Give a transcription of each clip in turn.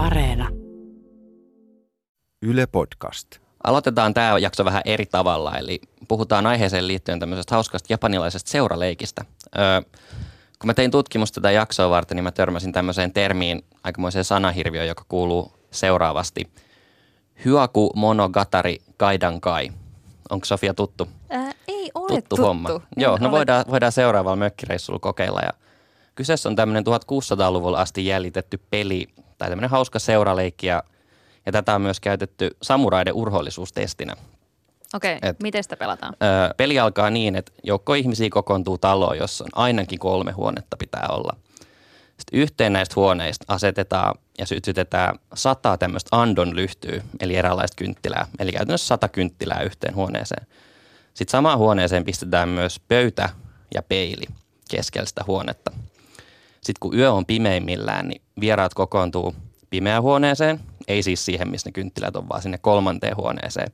Areena. Yle Podcast. Aloitetaan tämä jakso vähän eri tavalla, eli puhutaan aiheeseen liittyen tämmöisestä hauskasta japanilaisesta seuraleikistä. Öö, kun mä tein tutkimusta tätä jaksoa varten, niin mä törmäsin tämmöiseen termiin, aikamoiseen sanahirviöön, joka kuuluu seuraavasti. Hyaku monogatari kaidankai. Onko Sofia tuttu? Ää, ei ole tuttu, tuttu. homma. En Joo, no ole. voidaan, voidaan seuraavalla mökkireissulla kokeilla. Ja kyseessä on tämmöinen 1600-luvulla asti jäljitetty peli tai tämmöinen hauska seuraleikki ja, ja tätä on myös käytetty samuraiden urhollisuustestinä. Okei, Et- miten sitä pelataan? Öö, peli alkaa niin, että joukko ihmisiä kokoontuu taloon, jossa on ainakin kolme huonetta pitää olla. Sitten yhteen näistä huoneista asetetaan ja sytytetään sata tämmöistä andon lyhtyä, eli eräänlaista kynttilää. Eli käytännössä sata kynttilää yhteen huoneeseen. Sitten samaan huoneeseen pistetään myös pöytä ja peili keskellä sitä huonetta. Sitten kun yö on pimeimmillään, niin vieraat kokoontuu pimeään huoneeseen, ei siis siihen, missä ne kynttilät on, vaan sinne kolmanteen huoneeseen.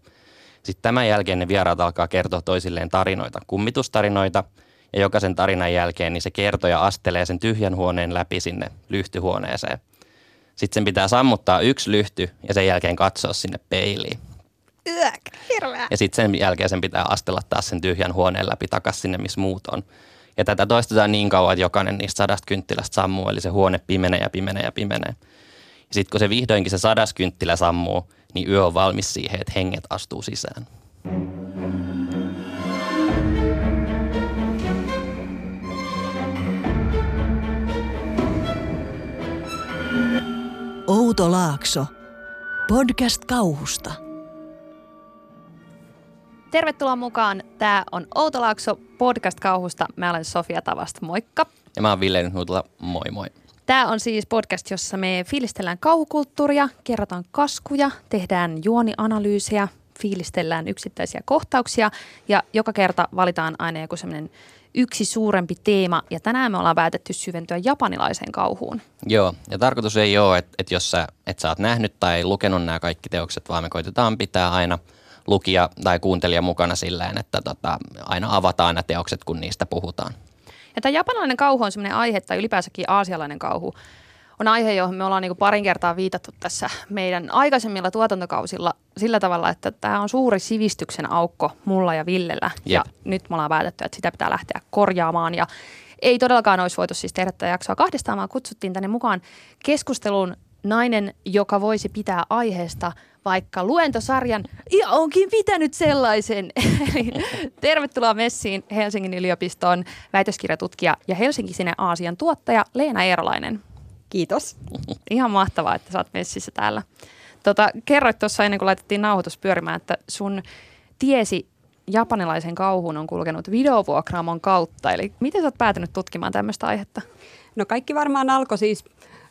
Sitten tämän jälkeen ne vieraat alkaa kertoa toisilleen tarinoita, kummitustarinoita, ja jokaisen tarinan jälkeen niin se kertoja astelee sen tyhjän huoneen läpi sinne lyhtyhuoneeseen. Sitten sen pitää sammuttaa yksi lyhty ja sen jälkeen katsoa sinne peiliin. Yök, hirveä. Ja sitten sen jälkeen sen pitää astella taas sen tyhjän huoneen läpi takaisin sinne, missä muut on. Ja tätä toistetaan niin kauan, että jokainen niistä sadasta kynttilästä sammuu, eli se huone pimenee ja pimenee ja pimenee. Ja sitten kun se vihdoinkin se sadas kynttilä sammuu, niin yö on valmis siihen, että henget astuu sisään. Outo Laakso. Podcast kauhusta. Tervetuloa mukaan. Tämä on Outolaakso podcast kauhusta. Mä olen Sofia Tavasta. Moikka. Ja mä oon Ville Nuutila, moi moi. Tämä on siis podcast, jossa me fiilistellään kauhukulttuuria, kerrotaan kaskuja, tehdään juonianalyysejä, fiilistellään yksittäisiä kohtauksia ja joka kerta valitaan aina joku semmoinen yksi suurempi teema. Ja tänään me ollaan päätetty syventyä japanilaiseen kauhuun. Joo, ja tarkoitus ei ole, että, että jos sä et sä oot nähnyt tai lukenut nämä kaikki teokset, vaan me koitetaan pitää aina lukija tai kuuntelija mukana silleen, että tota, aina avataan nämä teokset, kun niistä puhutaan. Ja tämä japanilainen kauhu on sellainen aihe, tai ylipäänsäkin aasialainen kauhu, on aihe, johon me ollaan niin parin kertaa viitattu tässä meidän aikaisemmilla tuotantokausilla sillä tavalla, että tämä on suuri sivistyksen aukko mulla ja Villellä. Ja Jep. nyt me ollaan päätetty, että sitä pitää lähteä korjaamaan. Ja ei todellakaan olisi voitu siis tehdä tätä jaksoa kahdestaan, vaan kutsuttiin tänne mukaan keskusteluun nainen, joka voisi pitää aiheesta vaikka luentosarjan, ja onkin pitänyt sellaisen. Eli tervetuloa messiin Helsingin yliopistoon väitöskirjatutkija ja Helsinki Sine Aasian tuottaja Leena Eerolainen. Kiitos. Ihan mahtavaa, että oot messissä täällä. Tota, kerroit tuossa ennen kuin laitettiin nauhoitus pyörimään, että sun tiesi japanilaisen kauhuun on kulkenut videovuokraamon kautta. Eli miten sä oot päätynyt tutkimaan tämmöistä aihetta? No kaikki varmaan alkoi siis,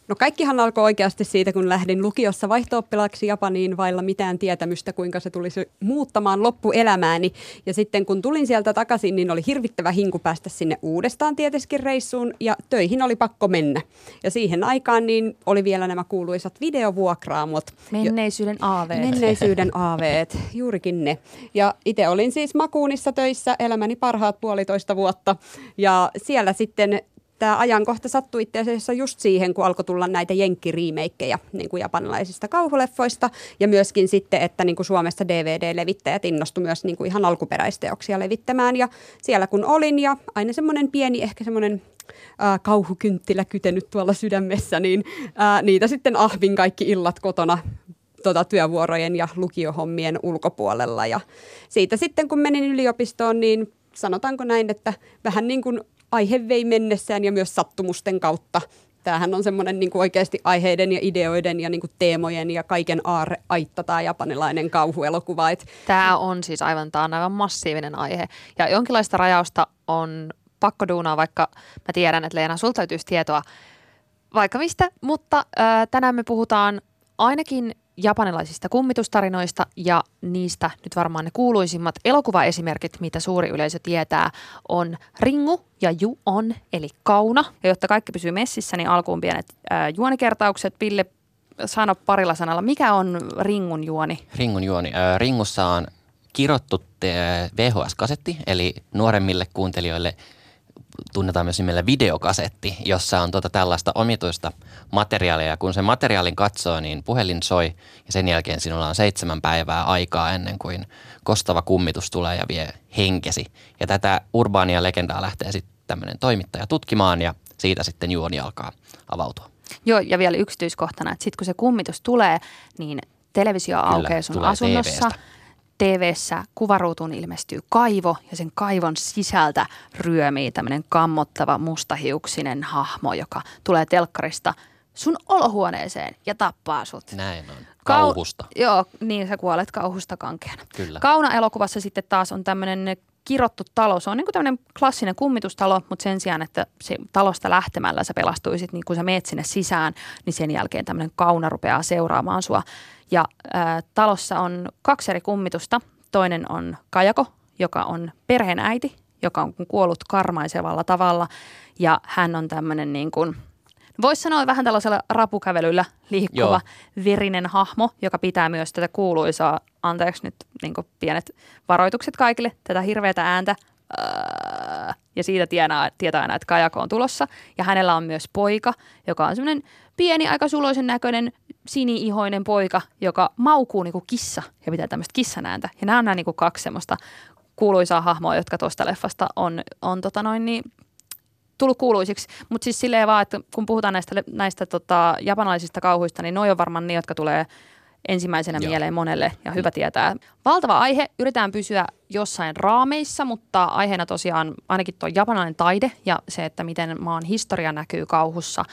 no kaikkihan alkoi oikeasti siitä, kun lähdin lukiossa vaihto-oppilaaksi Japaniin vailla mitään tietämystä, kuinka se tulisi muuttamaan loppuelämääni. Ja sitten kun tulin sieltä takaisin, niin oli hirvittävä hinku päästä sinne uudestaan tietenkin reissuun ja töihin oli pakko mennä. Ja siihen aikaan niin oli vielä nämä kuuluisat videovuokraamot. Menneisyyden aaveet. Menneisyyden aaveet, juurikin ne. Ja itse olin siis Makuunissa töissä elämäni parhaat puolitoista vuotta. Ja siellä sitten tämä ajankohta sattui itse asiassa just siihen, kun alkoi tulla näitä jenkkiriimeikkejä niin kuin japanilaisista kauhuleffoista. Ja myöskin sitten, että niin kuin Suomessa DVD-levittäjät innostu myös niin kuin ihan alkuperäisteoksia levittämään. Ja siellä kun olin ja aina semmoinen pieni, ehkä semmoinen kauhukynttilä kytenyt tuolla sydämessä, niin ää, niitä sitten ahvin kaikki illat kotona tota, työvuorojen ja lukiohommien ulkopuolella. Ja siitä sitten, kun menin yliopistoon, niin sanotaanko näin, että vähän niin kuin aihe vei mennessään ja myös sattumusten kautta. Tämähän on semmoinen niin oikeasti aiheiden ja ideoiden ja niin kuin teemojen ja kaiken aarre aitta tämä japanilainen kauhuelokuva. Et Tämä on siis aivan, tämä on aivan massiivinen aihe. Ja jonkinlaista rajausta on pakko duunaa, vaikka mä tiedän, että Leena, sulta tietoa vaikka mistä, mutta ää, tänään me puhutaan ainakin japanilaisista kummitustarinoista ja niistä nyt varmaan ne kuuluisimmat elokuvaesimerkit, mitä suuri yleisö tietää, on Ringu ja Ju on, eli Kauna. Ja jotta kaikki pysyy messissä, niin alkuun pienet ää, juonikertaukset. Ville, sano parilla sanalla, mikä on Ringun juoni? Ringun juoni. Ö, Ringussa on kirottu VHS-kasetti, eli nuoremmille kuuntelijoille tunnetaan myös nimellä videokasetti, jossa on tuota tällaista omituista materiaalia. Ja kun sen materiaalin katsoo, niin puhelin soi ja sen jälkeen sinulla on seitsemän päivää aikaa ennen kuin kostava kummitus tulee ja vie henkesi. Ja tätä urbaania legendaa lähtee sitten tämmöinen toimittaja tutkimaan ja siitä sitten juoni alkaa avautua. Joo, ja vielä yksityiskohtana, että sitten kun se kummitus tulee, niin televisio Kyllä, aukeaa sun asunnossa. TV:stä. TV-ssä kuvaruutuun ilmestyy kaivo ja sen kaivon sisältä ryömii tämmöinen kammottava mustahiuksinen hahmo, joka tulee telkkarista sun olohuoneeseen ja tappaa sut. Näin on. Kau- Kauhusta. Joo, niin sä kuolet kauhusta kankeana. Kyllä. Kauna-elokuvassa sitten taas on tämmöinen kirottu talo. Se on niin tämmöinen klassinen kummitustalo, mutta sen sijaan, että se talosta lähtemällä sä pelastuisit, niin kun sä meet sinne sisään, niin sen jälkeen tämmöinen kauna rupeaa seuraamaan sua. Ja äh, talossa on kaksi eri kummitusta. Toinen on Kajako, joka on perheenäiti, joka on kuollut karmaisevalla tavalla. Ja hän on tämmöinen niin kuin, voisi sanoa vähän tällaisella rapukävelyllä liikkuva Joo. verinen hahmo, joka pitää myös tätä kuuluisaa, anteeksi nyt niin pienet varoitukset kaikille, tätä hirveätä ääntä. Ää, Ja siitä tietää, tietää aina, että Kajako on tulossa. Ja hänellä on myös poika, joka on semmoinen pieni, aika suloisen näköinen, sini-ihoinen poika, joka maukuu niin kuin kissa ja pitää tämmöistä kissan ääntä. Ja nämä on nämä niin kuin kaksi semmoista kuuluisaa hahmoa, jotka tuosta leffasta on, on tota noin niin, tullut kuuluisiksi. Mutta siis silleen vaan, että kun puhutaan näistä, näistä tota, japanilaisista kauhuista, niin noi on varmaan ne, jotka tulee ensimmäisenä Joo. mieleen monelle ja hyvä tietää. Valtava aihe, yritetään pysyä jossain raameissa, mutta aiheena tosiaan ainakin tuo japanilainen taide ja se, että miten maan historia näkyy kauhussa,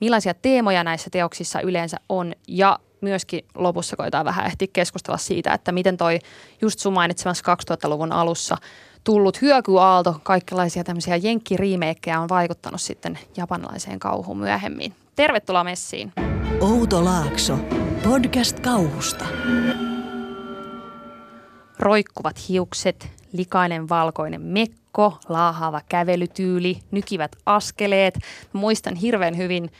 millaisia teemoja näissä teoksissa yleensä on ja myöskin lopussa koetaan vähän ehtiä keskustella siitä, että miten toi just sun mainitsemassa 2000-luvun alussa tullut hyökyaalto, kaikenlaisia tämmöisiä jenkkiriimeikkejä on vaikuttanut sitten japanilaiseen kauhuun myöhemmin. Tervetuloa messiin. Outo Laakso. Podcast kauhusta. Roikkuvat hiukset, likainen valkoinen mekko, laahaava kävelytyyli, nykivät askeleet. Muistan hirveän hyvin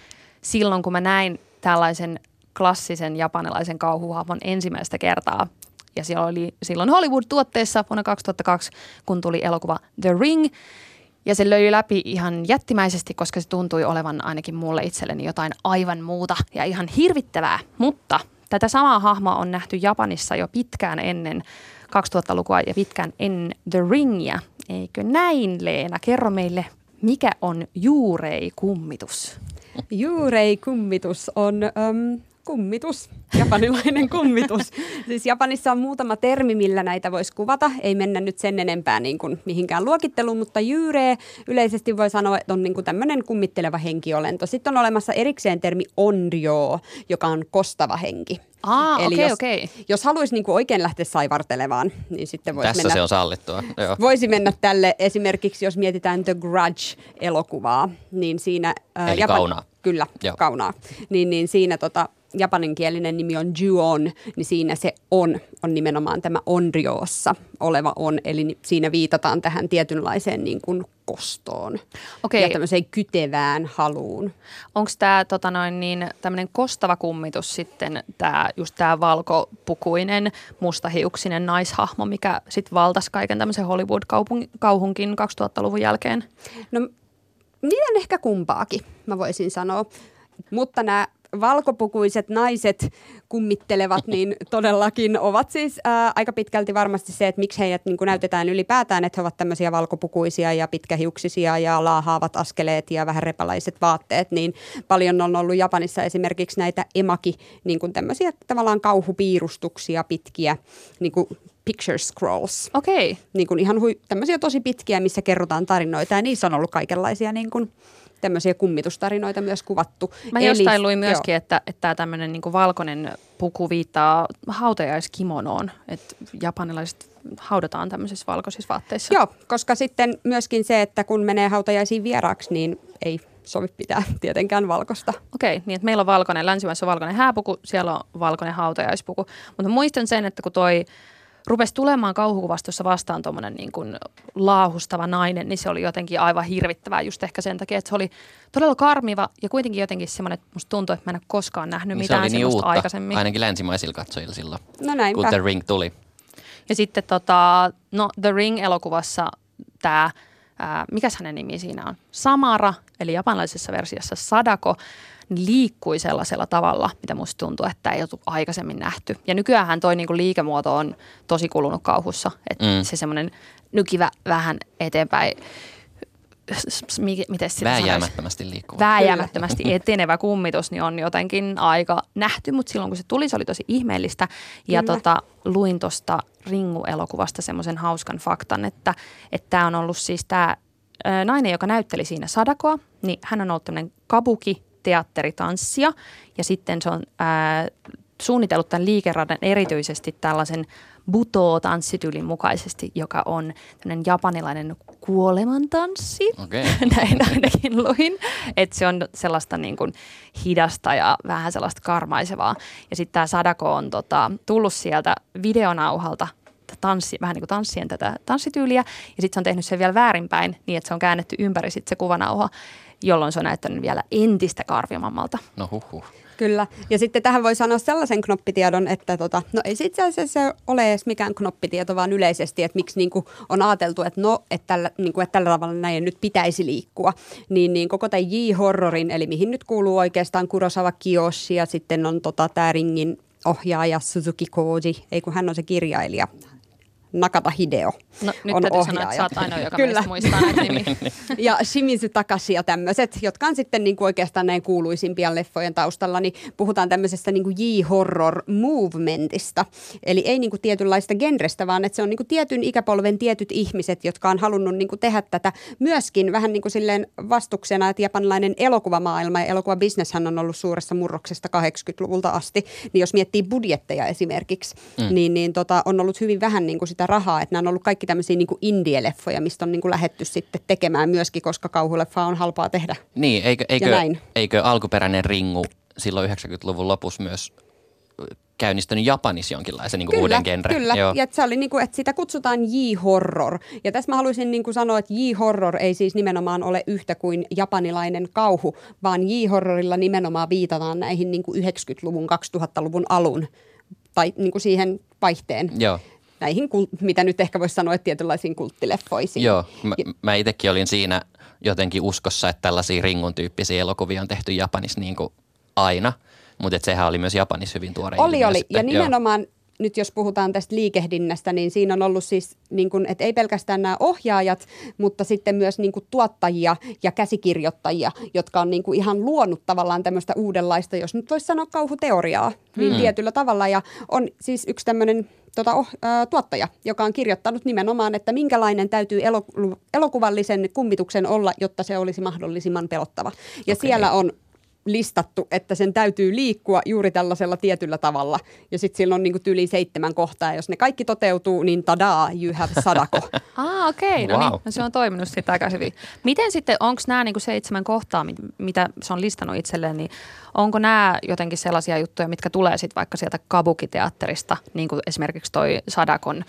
silloin, kun mä näin tällaisen klassisen japanilaisen kauhuhahmon ensimmäistä kertaa. Ja siellä oli silloin Hollywood-tuotteessa vuonna 2002, kun tuli elokuva The Ring. Ja se löi läpi ihan jättimäisesti, koska se tuntui olevan ainakin mulle itselleni jotain aivan muuta ja ihan hirvittävää. Mutta tätä samaa hahmoa on nähty Japanissa jo pitkään ennen 2000-lukua ja pitkään ennen The Ringia. Eikö näin, Leena? Kerro meille, mikä on juurei-kummitus? Juurei-kummitus on äm, kummitus, japanilainen kummitus. siis Japanissa on muutama termi, millä näitä voisi kuvata. Ei mennä nyt sen enempää niin kuin mihinkään luokitteluun, mutta juuree yleisesti voi sanoa, että on niin kuin tämmöinen kummitteleva henkiolento. Sitten on olemassa erikseen termi onryo, joka on kostava henki. Aa, Eli okei, jos, okei. jos haluaisi niin kuin oikein lähteä saivartelemaan, niin sitten voisi Tässä mennä se on sallittua. Joo. Voisi mennä tälle esimerkiksi, jos mietitään The Grudge-elokuvaa, niin siinä... ää, Eli kaunaa. Kyllä, Joo. kaunaa. Niin, niin siinä tota, japaninkielinen nimi on Ju-on, niin siinä se on, on nimenomaan tämä onryoossa oleva on, eli siinä viitataan tähän tietynlaiseen niin kuin kostoon Okei. ja tämmöiseen kytevään haluun. Onko tämä tota noin, niin, tämmöinen kostava kummitus sitten tää, just tämä valkopukuinen, mustahiuksinen naishahmo, mikä sitten valtasi kaiken tämmöisen Hollywood-kauhunkin 2000-luvun jälkeen? No niitä on ehkä kumpaakin, mä voisin sanoa. Mutta nämä valkopukuiset naiset kummittelevat, niin todellakin ovat siis ää, aika pitkälti varmasti se, että miksi heidät niin näytetään ylipäätään, että he ovat tämmöisiä valkopukuisia ja pitkähiuksisia ja laahaavat askeleet ja vähän repalaiset vaatteet, niin paljon on ollut Japanissa esimerkiksi näitä emaki, niin kuin tämmöisiä tavallaan kauhupiirustuksia pitkiä, niin kuin picture scrolls Okei. niin kuin ihan hui, tämmöisiä tosi pitkiä, missä kerrotaan tarinoita ja niissä on ollut kaikenlaisia niin kuin, tämmöisiä kummitustarinoita myös kuvattu. Mä Eli- jostain luin myöskin, joo. että, että tämä tämmöinen niinku valkoinen puku viittaa hautajaiskimonoon, että japanilaiset haudataan tämmöisissä valkoisissa vaatteissa. Joo, koska sitten myöskin se, että kun menee hautajaisiin vieraaksi, niin ei sovi pitää tietenkään valkosta. Okei, niin että meillä on valkoinen, länsimaissa on valkoinen hääpuku, siellä on valkoinen hautajaispuku. Mutta muistan sen, että kun toi rupesi tulemaan kauhukuvastossa vastaan tuommoinen niin kuin laahustava nainen, niin se oli jotenkin aivan hirvittävää just ehkä sen takia, että se oli todella karmiva ja kuitenkin jotenkin semmoinen, että musta tuntui, että mä en ole koskaan nähnyt Niin se mitään oli niin uutta, aikaisemmin. ainakin länsimaisilla katsojilla silloin, No näinpä. kun The Ring tuli. Ja sitten tota, no The Ring-elokuvassa tämä ää, mikäs hänen nimi siinä on? Samara, eli japanilaisessa versiossa Sadako, liikkui sellaisella tavalla, mitä musta tuntuu, että ei ole aikaisemmin nähty. Ja nykyään toi niinku liikemuoto on tosi kulunut kauhussa, että mm. se semmoinen nykivä vähän eteenpäin miten sitä Vääjäämättömästi liikkuva. Vääjäämättömästi etenevä kummitus niin on jotenkin aika nähty, mutta silloin kun se tuli, se oli tosi ihmeellistä. Ja tota, luin tuosta Ringu-elokuvasta semmoisen hauskan faktan, että tämä on ollut siis tämä nainen, joka näytteli siinä Sadakoa, niin hän on ollut tämmöinen kabuki teatteritanssija ja sitten se on ää, suunnitellut tämän liikeradan erityisesti tällaisen Buto-tanssityylin mukaisesti, joka on tämmöinen japanilainen kuolemantanssi. Okay. Näin ainakin luin. Että se on sellaista niin kuin hidasta ja vähän sellaista karmaisevaa. Ja sitten tämä Sadako on tota, tullut sieltä videonauhalta tanssi, vähän niin kuin tanssien tätä tanssityyliä. Ja sitten se on tehnyt sen vielä väärinpäin niin, että se on käännetty ympäri sitten se kuvanauha, jolloin se on näyttänyt vielä entistä karvimammalta. No huh, huh. Kyllä. Ja sitten tähän voi sanoa sellaisen knoppitiedon, että tota, no ei itse asiassa ole edes mikään knoppitieto, vaan yleisesti, että miksi niin kuin on ajateltu, että no, että tällä, niin kuin, että tällä tavalla näin nyt pitäisi liikkua. Niin, niin koko tämän J-horrorin, eli mihin nyt kuuluu oikeastaan Kurosawa Kiyoshi ja sitten on tota, tämä ringin ohjaaja Suzuki Koji, ei kun hän on se kirjailija, Nakata Hideo no, nyt on täytyy ohjaaja. sanoa, että sä oot ainoa, joka Kyllä. muistaa näitä ja Shimizu Takashi ja tämmöiset, jotka on sitten niin kuin oikeastaan näin kuuluisimpia leffojen taustalla, niin puhutaan tämmöisestä niin kuin J-horror movementista. Eli ei niin kuin tietynlaista genrestä, vaan että se on niin kuin tietyn ikäpolven tietyt ihmiset, jotka on halunnut niin kuin tehdä tätä myöskin vähän niin kuin silleen vastuksena, että japanilainen elokuvamaailma ja elokuvabisneshän on ollut suuressa murroksesta 80-luvulta asti, niin jos miettii budjetteja esimerkiksi, mm. niin, niin tota, on ollut hyvin vähän niin kuin sitä rahaa, että nämä on ollut kaikki tämmöisiä niin indie-leffoja, mistä on niin kuin lähetty sitten tekemään myöskin, koska kauhuleffa on halpaa tehdä. Niin, eikö, eikö, eikö alkuperäinen ringu silloin 90-luvun lopussa myös käynnistänyt Japanissa jonkinlaisen niin kuin kyllä, uuden genre. Kyllä, Joo. ja se oli niin kuin, että sitä kutsutaan J-horror. Ja tässä mä haluaisin niin kuin sanoa, että J-horror ei siis nimenomaan ole yhtä kuin japanilainen kauhu, vaan J-horrorilla nimenomaan viitataan näihin niin kuin 90-luvun, 2000-luvun alun tai niin kuin siihen vaihteen. Joo näihin, mitä nyt ehkä voisi sanoa, että tietynlaisiin kulttileffoisiin. Joo, mä, mä itsekin olin siinä jotenkin uskossa, että tällaisia ringun tyyppisiä elokuvia on tehty Japanissa niin kuin aina, mutta sehän oli myös Japanissa hyvin tuore Oli, oli. Sitten. Ja nimenomaan nyt jos puhutaan tästä liikehdinnästä, niin siinä on ollut siis, niin kuin, että ei pelkästään nämä ohjaajat, mutta sitten myös niin kuin tuottajia ja käsikirjoittajia, jotka on niin kuin ihan luonut tavallaan tämmöistä uudenlaista, jos nyt voisi sanoa kauhuteoriaa, niin hmm. tietyllä tavalla. Ja on siis yksi tämmöinen tota, oh, äh, tuottaja, joka on kirjoittanut nimenomaan, että minkälainen täytyy eloku- elokuvallisen kummituksen olla, jotta se olisi mahdollisimman pelottava. Ja okay. siellä on listattu, että sen täytyy liikkua juuri tällaisella tietyllä tavalla. Ja sitten sillä on niinku tyyli seitsemän kohtaa. Ja jos ne kaikki toteutuu, niin tadaa, you have sadako. ah, okei. Okay. No wow. niin, no se on toiminut sitten aika hyvin. Miten sitten, onko nämä niinku seitsemän kohtaa, mitä se on listannut itselleen, niin onko nämä jotenkin sellaisia juttuja, mitkä tulee sitten vaikka sieltä kabukiteatterista, niin kuin esimerkiksi toi Sadakon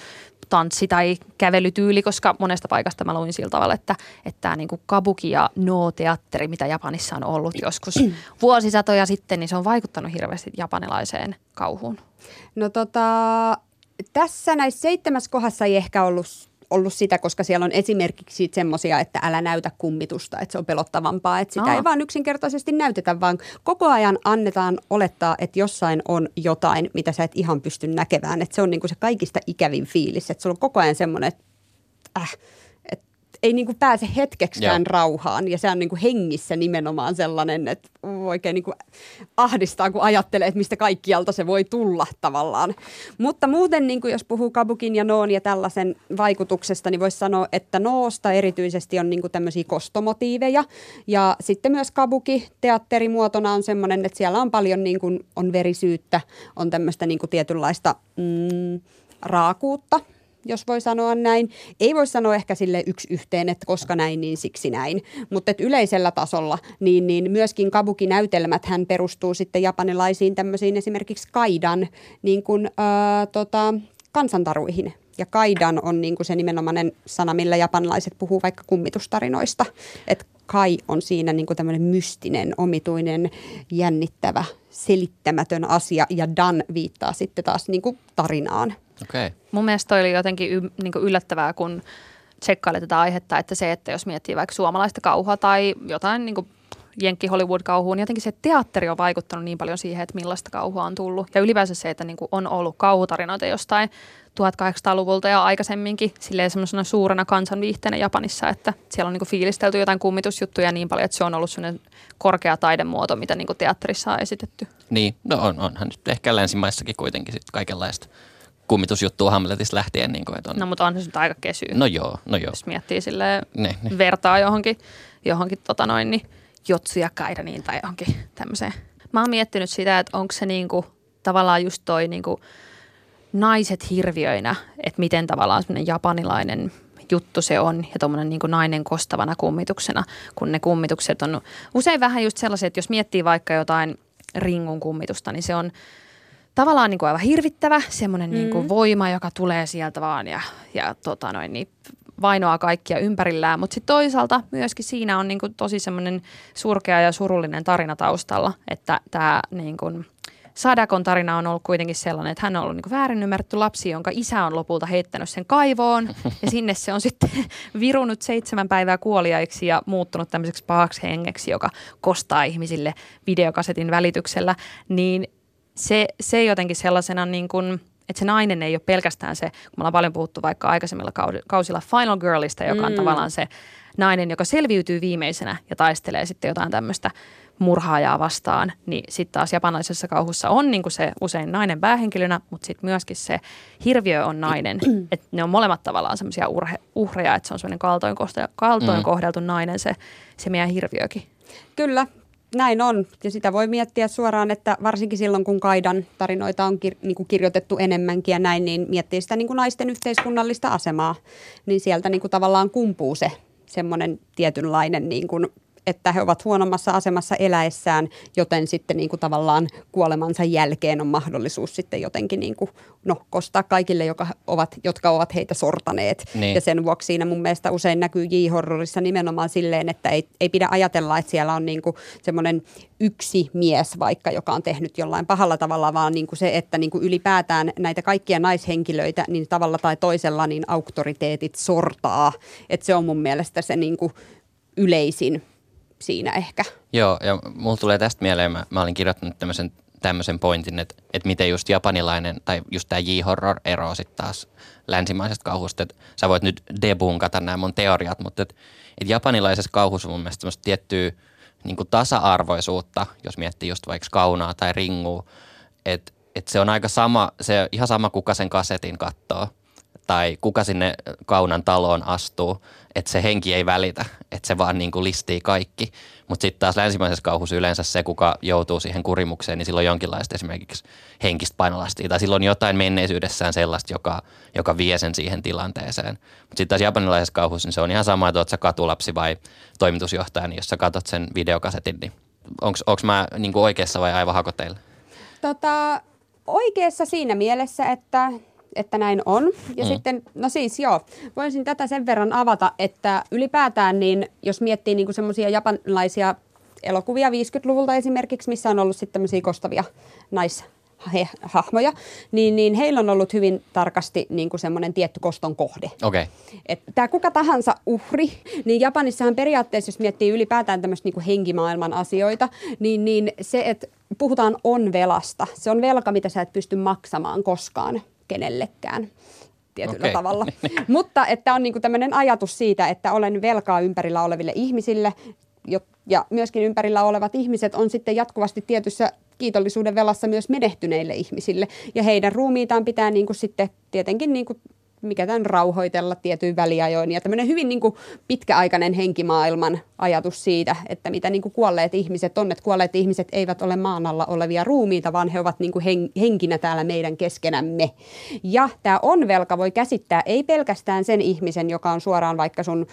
tanssi- tai kävelytyyli, koska monesta paikasta mä luin sillä tavalla, että, että tämä niin kabuki ja no-teatteri, mitä Japanissa on ollut joskus vuosisatoja sitten, niin se on vaikuttanut hirveästi japanilaiseen kauhuun. No tota, tässä näissä seitsemässä kohdassa ei ehkä ollut ollut sitä, koska siellä on esimerkiksi semmoisia, että älä näytä kummitusta, että se on pelottavampaa. Että sitä Aa. ei vaan yksinkertaisesti näytetä, vaan koko ajan annetaan olettaa, että jossain on jotain, mitä sä et ihan pysty näkemään. Että se on niinku se kaikista ikävin fiilis, että sulla on koko ajan semmoinen, että äh, ei niin kuin pääse hetkeksikään Joo. rauhaan. Ja se on niin kuin hengissä nimenomaan sellainen, että oikein niin kuin ahdistaa, kun ajattelee, että mistä kaikkialta se voi tulla tavallaan. Mutta muuten, niin kuin jos puhuu kabukin ja noon ja tällaisen vaikutuksesta, niin voisi sanoa, että noosta erityisesti on niin kuin tämmöisiä kostomotiiveja. Ja sitten myös kabuki teatterimuotona on semmoinen, että siellä on paljon niin kuin, on verisyyttä, on tämmöistä niin kuin tietynlaista mm, raakuutta – jos voi sanoa näin. Ei voi sanoa ehkä sille yksi yhteen, että koska näin, niin siksi näin. Mutta yleisellä tasolla, niin, niin myöskin kabukinäytelmät hän perustuu sitten japanilaisiin tämmöisiin esimerkiksi kaidan niin kuin, ää, tota, kansantaruihin. Ja kaidan on niin kuin se nimenomainen sana, millä japanilaiset puhuu vaikka kummitustarinoista. Että kai on siinä niin kuin tämmöinen mystinen, omituinen, jännittävä, selittämätön asia. Ja dan viittaa sitten taas niin kuin tarinaan. Okay. Mun mielestä toi oli jotenkin y, niin yllättävää, kun tsekkaile tätä aihetta, että se, että jos miettii vaikka suomalaista kauhua tai jotain niin kuin Jenkki Hollywood-kauhuun, niin jotenkin se teatteri on vaikuttanut niin paljon siihen, että millaista kauhua on tullut. Ja ylipäänsä se, että niin kuin on ollut kauhutarinoita jostain 1800-luvulta ja aikaisemminkin silleen semmoisena suurena kansanviihteenä Japanissa, että siellä on niin kuin fiilistelty jotain kummitusjuttuja niin paljon, että se on ollut sellainen korkea taidemuoto, mitä niin kuin teatterissa on esitetty. Niin, no on, onhan nyt ehkä länsimaissakin kuitenkin sit kaikenlaista kummitusjuttua Hamletista lähtien. Niin kuin, että on. No mutta on se nyt aika kesy. no joo, no joo. Jos miettii silleen, Ne, ne. vertaa johonkin, johonkin tota noin, niin Jotsu ja Kaidaniin tai johonkin tämmöiseen. Mä oon miettinyt sitä, että onko se niinku, tavallaan just toi niinku, naiset hirviöinä, että miten tavallaan semmoinen japanilainen juttu se on ja tuommoinen niin nainen kostavana kummituksena, kun ne kummitukset on usein vähän just sellaiset, että jos miettii vaikka jotain ringun kummitusta, niin se on tavallaan niin kuin aivan hirvittävä, semmoinen mm. niin kuin voima, joka tulee sieltä vaan ja, ja tota noin, niin vainoaa kaikkia ympärillään. Mutta sitten toisaalta myöskin siinä on niin kuin tosi semmoinen surkea ja surullinen tarina taustalla, että tämä niin kuin Sadakon tarina on ollut kuitenkin sellainen, että hän on ollut niin väärin ymmärretty lapsi, jonka isä on lopulta heittänyt sen kaivoon. Ja sinne se on sitten virunut seitsemän päivää kuoliaiksi ja muuttunut tämmöiseksi pahaksi hengeksi, joka kostaa ihmisille videokasetin välityksellä. Niin se, se jotenkin sellaisena niin kuin, että se nainen ei ole pelkästään se, kun me ollaan paljon puhuttu vaikka aikaisemmilla kausilla Final Girlista, joka on Mm. tavallaan se nainen, joka selviytyy viimeisenä ja taistelee sitten jotain tämmöistä murhaajaa vastaan, niin sitten taas japanilaisessa kauhussa on niin se usein nainen päähenkilönä, mutta sitten myöskin se hirviö on nainen. että ne on molemmat tavallaan semmoisia uhreja, että se on semmoinen kaltoin, kohte- kaltoin Mm. kohdeltu nainen se, se meidän hirviökin. Kyllä, näin on. Ja sitä voi miettiä suoraan, että varsinkin silloin, kun Kaidan tarinoita on kir- niin kuin kirjoitettu enemmänkin ja näin, niin miettii sitä niin kuin naisten yhteiskunnallista asemaa. Niin sieltä niin kuin tavallaan kumpuu se semmoinen tietynlainen niin kuin että he ovat huonommassa asemassa eläessään, joten sitten niin kuin tavallaan kuolemansa jälkeen on mahdollisuus sitten jotenkin niin kuin, no, kostaa kaikille, joka ovat, jotka ovat heitä sortaneet. Niin. Ja sen vuoksi siinä mun mielestä usein näkyy J-horrorissa nimenomaan silleen, että ei, ei pidä ajatella, että siellä on niin kuin semmoinen yksi mies vaikka, joka on tehnyt jollain pahalla tavalla, vaan niin kuin se, että niin kuin ylipäätään näitä kaikkia naishenkilöitä niin tavalla tai toisella niin auktoriteetit sortaa. Että se on mun mielestä se niin kuin yleisin siinä ehkä. Joo, ja mulla tulee tästä mieleen, mä, mä olin kirjoittanut tämmöisen, tämmöisen pointin, että, että miten just japanilainen, tai just tämä J-horror eroaa sitten taas länsimaisesta kauhusta. Että sä voit nyt debunkata nämä mun teoriat, mutta että, että japanilaisessa kauhussa on mun mielestä semmoista tiettyä niin tasa-arvoisuutta, jos miettii just vaikka kaunaa tai ringua, että, että se on aika sama, se ihan sama kuka sen kasetin katsoo tai kuka sinne kaunan taloon astuu, että se henki ei välitä, että se vaan niin kuin listii kaikki. Mutta sitten taas länsimaisessa kauhussa yleensä se, kuka joutuu siihen kurimukseen, niin silloin jonkinlaista esimerkiksi henkistä painolastia tai silloin jotain menneisyydessään sellaista, joka, joka vie sen siihen tilanteeseen. Mutta sitten taas japanilaisessa kauhussa niin se on ihan sama, että oot sä katulapsi vai toimitusjohtaja, niin jos sä katot sen videokasetin, niin onko mä niin kuin oikeassa vai aivan hakoteilla? Tota, oikeassa siinä mielessä, että, että näin on. Ja Mm. sitten, no siis joo, voisin tätä sen verran avata, että ylipäätään niin, jos miettii niin semmoisia japanilaisia elokuvia 50-luvulta esimerkiksi, missä on ollut sitten tämmöisiä kostavia naishahmoja, niin, niin heillä on ollut hyvin tarkasti niin kuin semmoinen tietty koston kohde. Okei. Okay. Tämä kuka tahansa uhri, niin Japanissahan periaatteessa, jos miettii ylipäätään tämmöistä niinku henkimaailman asioita, niin, niin se, että puhutaan on velasta. Se on velka, mitä sä et pysty maksamaan koskaan kenellekään tietyllä Okei. tavalla. Mutta että on niinku tämmöinen ajatus siitä, että olen velkaa ympärillä oleville ihmisille, ja myöskin ympärillä olevat ihmiset on sitten jatkuvasti tietyssä kiitollisuuden velassa myös menehtyneille ihmisille. Ja heidän ruumiitaan pitää niin kuin sitten tietenkin niin kuin mikä tämän rauhoitella tietyin väliajoin. Ja tämmöinen hyvin niin kuin pitkäaikainen henkimaailman ajatus siitä, että mitä niin kuin kuolleet ihmiset on. Että kuolleet ihmiset eivät ole maan alla olevia ruumiita, vaan he ovat niin kuin hen, henkinä täällä meidän keskenämme. Ja tämä on-velka voi käsittää ei pelkästään sen ihmisen, joka on suoraan vaikka sun,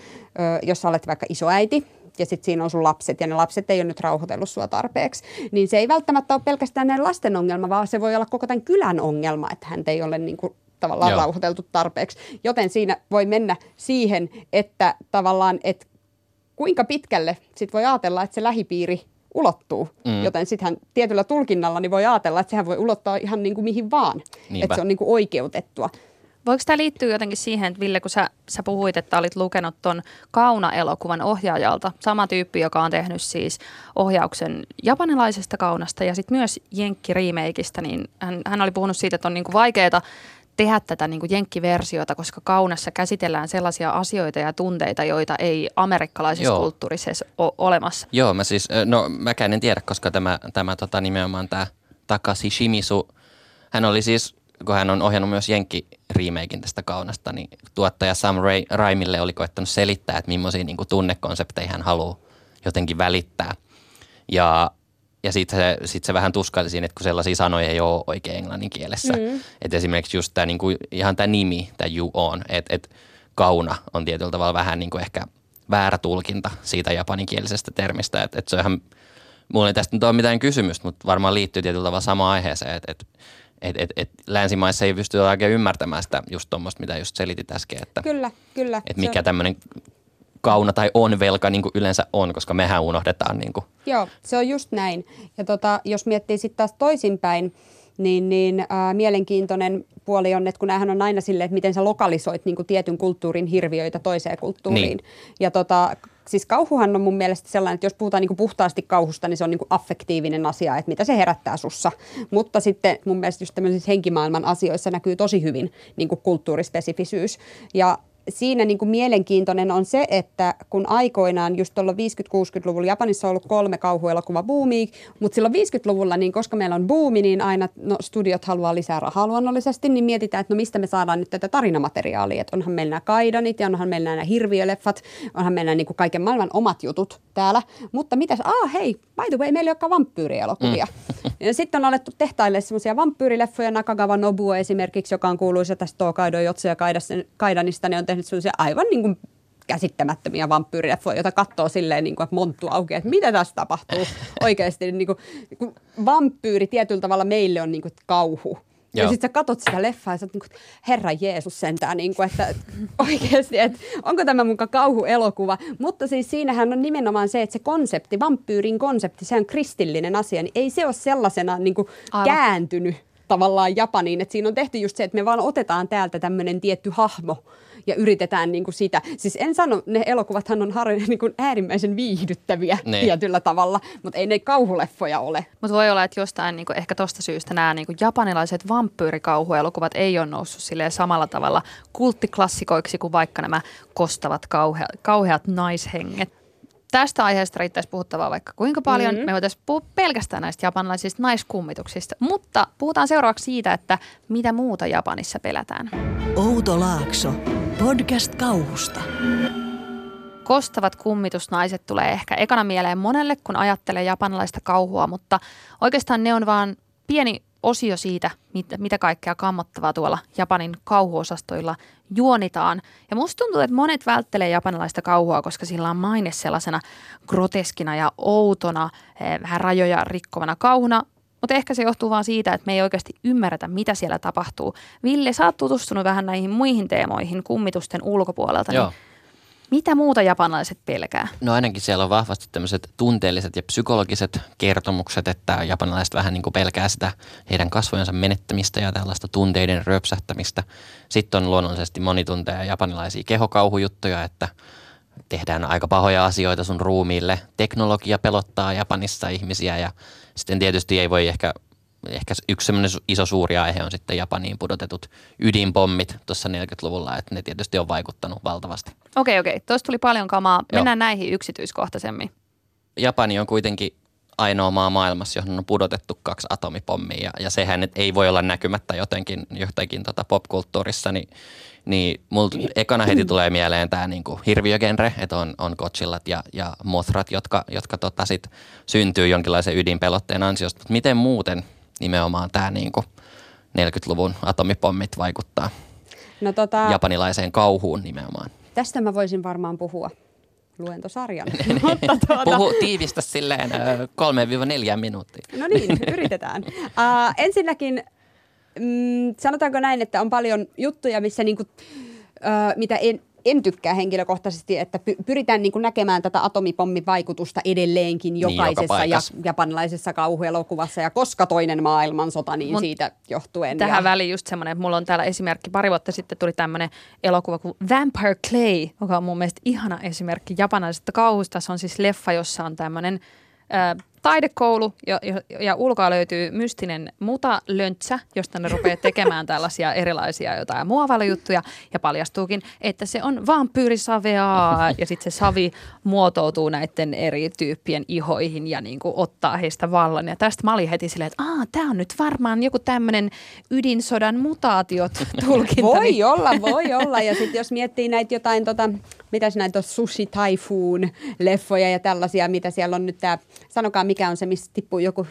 jos sä olet vaikka isoäiti, ja sitten siinä on sun lapset, ja ne lapset ei ole nyt rauhoitellut sua tarpeeksi, niin se ei välttämättä ole pelkästään näiden lasten ongelma, vaan se voi olla koko tämän kylän ongelma, että hän ei ole niin kuin tavallaan Joo. Rauhoiteltu tarpeeksi. Joten siinä voi mennä siihen, että tavallaan, että kuinka pitkälle sit voi ajatella, että se lähipiiri ulottuu. Mm. Joten sittenhän tietyllä tulkinnalla niin voi ajatella, että sehän voi ulottaa ihan niin kuin mihin vaan. Niinpä. Että se on niin kuin oikeutettua. Voiko tämä liittyä jotenkin siihen, että Ville, kun sä, sä puhuit, että olit lukenut ton Kauna-elokuvan ohjaajalta, sama tyyppi, joka on tehnyt siis ohjauksen japanilaisesta kaunasta ja sitten myös Jenkki-remakeista, niin hän, hän oli puhunut siitä, että on niinku vaikeaa tehdä tätä niin jenkkiversiota, koska kaunassa käsitellään sellaisia asioita ja tunteita, joita ei amerikkalaisessa Joo. kulttuurissa ole olemassa. Joo, mä siis, no mäkään en tiedä, koska tämä, tämä tota, nimenomaan tämä Takashi Shimizu, hän oli siis, kun hän on ohjannut myös Jenkki remakein tästä kaunasta, niin tuottaja Sam Ray, Raimille oli koettanut selittää, että millaisia niin tunnekonsepteja hän haluaa jotenkin välittää. Ja ja sitten se, sit se vähän tuskaili siinä, että kun sellaisia sanoja ei ole oikein englannin kielessä. Mm. Että esimerkiksi just tämä niinku, ihan tämä nimi, tämä you on, että et kauna on tietyllä tavalla vähän niinku ehkä väärä tulkinta siitä japaninkielisestä termistä. Että et se on ihan, mulla ei tästä nyt ole mitään kysymystä, mutta varmaan liittyy tietyllä tavalla samaan aiheeseen, että et, et, et, et länsimaissa ei pysty oikein ymmärtämään sitä just tuommoista, mitä just selitit äsken. Että, kyllä, kyllä. Että mikä tämmöinen kauna tai on velka niin kuin yleensä on, koska mehän unohdetaan. Niin kuin. Joo, se on just näin. Ja tota, jos miettii sitten taas toisinpäin, niin, niin ää, mielenkiintoinen puoli on, että kun näähän on aina silleen, että miten sä lokalisoit niin kuin tietyn kulttuurin hirviöitä toiseen kulttuuriin. Niin. Ja tota, siis kauhuhan on mun mielestä sellainen, että jos puhutaan niin kuin puhtaasti kauhusta, niin se on niin kuin affektiivinen asia, että mitä se herättää sussa. Mutta sitten mun mielestä just tämmöisissä henkimaailman asioissa näkyy tosi hyvin niin kuin kulttuurispesifisyys. Ja siinä niin kuin mielenkiintoinen on se, että kun aikoinaan just tuolla 50-60-luvulla Japanissa on ollut kolme kauhuelokuva buumia, mutta silloin 50-luvulla, niin koska meillä on buumi, niin aina no, studiot haluaa lisää rahaa luonnollisesti, niin mietitään, että no mistä me saadaan nyt tätä tarinamateriaalia, että onhan meillä nämä kaidanit ja onhan meillä nämä hirviöleffat, onhan meillä niin kuin kaiken maailman omat jutut täällä, mutta mitäs, ah hei, by the way, meillä ei olekaan vampyyrielokuvia. Mm. Ja sitten on alettu tehtaille semmoisia vampyyrileffoja, Nakagawa Nobuo esimerkiksi, joka on kuuluisa tästä Tokaido Jotsu ja Kaidanista, niin on tehnyt sellaisia aivan niin kuin käsittämättömiä vampyyrileffoja, joita katsoo silleen, niin kuin, että monttu auki, että mitä tässä tapahtuu oikeasti. Niin kuin, niin kuin vampyyri tietyllä tavalla meille on niin kuin, kauhu. Joo. Ja sitten sä katot sitä leffaa ja sä oot niin Herra Jeesus sentään, niin kuin, että oikeasti, että onko tämä mukaan kauhuelokuva. Mutta siis siinähän on nimenomaan se, että se konsepti, vampyyrin konsepti, se on kristillinen asia, niin ei se ole sellaisena niin kuin kääntynyt tavallaan Japaniin. Että siinä on tehty just se, että me vaan otetaan täältä tämmöinen tietty hahmo ja yritetään niin kuin sitä. Siis en sano, ne elokuvathan on har, niin kuin äärimmäisen viihdyttäviä ne. tietyllä tavalla, mutta ei ne kauhuleffoja ole. Mutta voi olla, että jostain niin kuin ehkä tosta syystä nämä niin kuin japanilaiset vampyyrikauhuelokuvat ei ole noussut samalla tavalla kulttiklassikoiksi kuin vaikka nämä kostavat kauhe, kauheat naishenget tästä aiheesta riittäisi puhuttavaa vaikka kuinka paljon. Mm-hmm. Me voitaisiin puhua pelkästään näistä japanilaisista naiskummituksista, mutta puhutaan seuraavaksi siitä, että mitä muuta Japanissa pelätään. Outo Laakso, podcast kauhusta. Kostavat kummitusnaiset tulee ehkä ekana mieleen monelle, kun ajattelee japanilaista kauhua, mutta oikeastaan ne on vaan pieni osio siitä, mitä, mitä kaikkea kammottavaa tuolla Japanin kauhuosastoilla juonitaan. Ja musta tuntuu, että monet välttelee japanilaista kauhua, koska sillä on maine sellaisena groteskina ja outona, eh, vähän rajoja rikkovana kauhuna, mutta ehkä se johtuu vaan siitä, että me ei oikeasti ymmärretä, mitä siellä tapahtuu. Ville, sä oot tutustunut vähän näihin muihin teemoihin kummitusten ulkopuolelta. Niin Joo. Niin mitä muuta japanilaiset pelkää? No ainakin siellä on vahvasti tämmöiset tunteelliset ja psykologiset kertomukset, että japanilaiset vähän niin kuin pelkää sitä heidän kasvojensa menettämistä ja tällaista tunteiden röpsähtämistä. Sitten on luonnollisesti monitunteja japanilaisia kehokauhujuttuja, että tehdään aika pahoja asioita sun ruumiille. Teknologia pelottaa Japanissa ihmisiä ja sitten tietysti ei voi ehkä ehkä yksi semmoinen iso suuri aihe on sitten Japaniin pudotetut ydinpommit tuossa 40-luvulla, että ne tietysti on vaikuttanut valtavasti. Okei, okei. Tuosta tuli paljon kamaa. Mennään Joo. näihin yksityiskohtaisemmin. Japani on kuitenkin ainoa maa maailmassa, johon on pudotettu kaksi atomipommia ja, ja sehän nyt ei voi olla näkymättä jotenkin, jotenkin tota popkulttuurissa, niin, niin mulla ekana heti tulee mieleen tämä niinku hirviögenre, että on, on Godzillat ja, ja Mothrat, jotka, jotka tota sit syntyy jonkinlaisen ydinpelotteen ansiosta, mutta miten muuten nimenomaan tämä niin 40-luvun atomipommit vaikuttaa no tota, japanilaiseen kauhuun nimenomaan. Tästä mä voisin varmaan puhua luentosarjan. Mutta tuota... Puhu tiivistä silleen 3-4 minuuttia. No niin, yritetään. Uh, ensinnäkin mm, sanotaanko näin, että on paljon juttuja, missä niinku, uh, mitä en, en tykkää henkilökohtaisesti, että py- pyritään niin kuin näkemään tätä atomipommin vaikutusta edelleenkin jokaisessa joka ja, japanilaisessa kauhuelokuvassa. Ja koska toinen maailmansota, niin Mut siitä johtuen. Tähän ja, väliin just semmoinen, että mulla on täällä esimerkki, pari vuotta sitten tuli tämmöinen elokuva kuin Vampire Clay, joka on mun mielestä ihana esimerkki japanilaisesta kauhusta. Se on siis leffa, jossa on tämmöinen ä, taidekoulu ja, ja, ja ulkoa löytyy mystinen mutalöntsä, josta ne rupeaa tekemään tällaisia erilaisia jotain muovailujuttuja ja paljastuukin, että se on vampyyrisavea ja sitten se savi muotoutuu näiden eri tyyppien ihoihin ja niin kuin ottaa heistä vallan. Ja tästä mä olin heti silleen, että Aa, tämä on nyt varmaan joku tämmöinen ydinsodan mutaatiot tulkinta. Voi niin- olla, voi olla. Ja sitten jos miettii näitä jotain, tota, mitäs näitä on, Sushi Typhoon leffoja ja tällaisia, mitä siellä on nyt tämä, sanokaa mikä on se, missä tippuu joku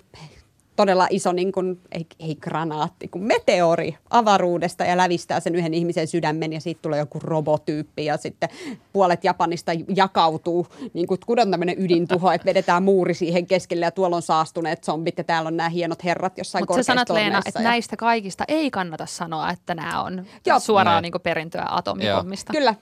todella iso, niin kuin, ei, ei granaatti, kuin meteori avaruudesta ja lävistää sen yhden ihmisen sydämen ja siitä tulee joku robotyyppi ja sitten puolet Japanista jakautuu, niin kuin kun on tämmöinen ydintuho, että vedetään muuri siihen keskelle ja tuolla on saastuneet zombit ja täällä on nämä hienot herrat jossain Mutta sä sanot Leena, että ja- näistä kaikista ei kannata sanoa, että nämä on Joo. suoraan niin perintöä atomipommista. Kyllä.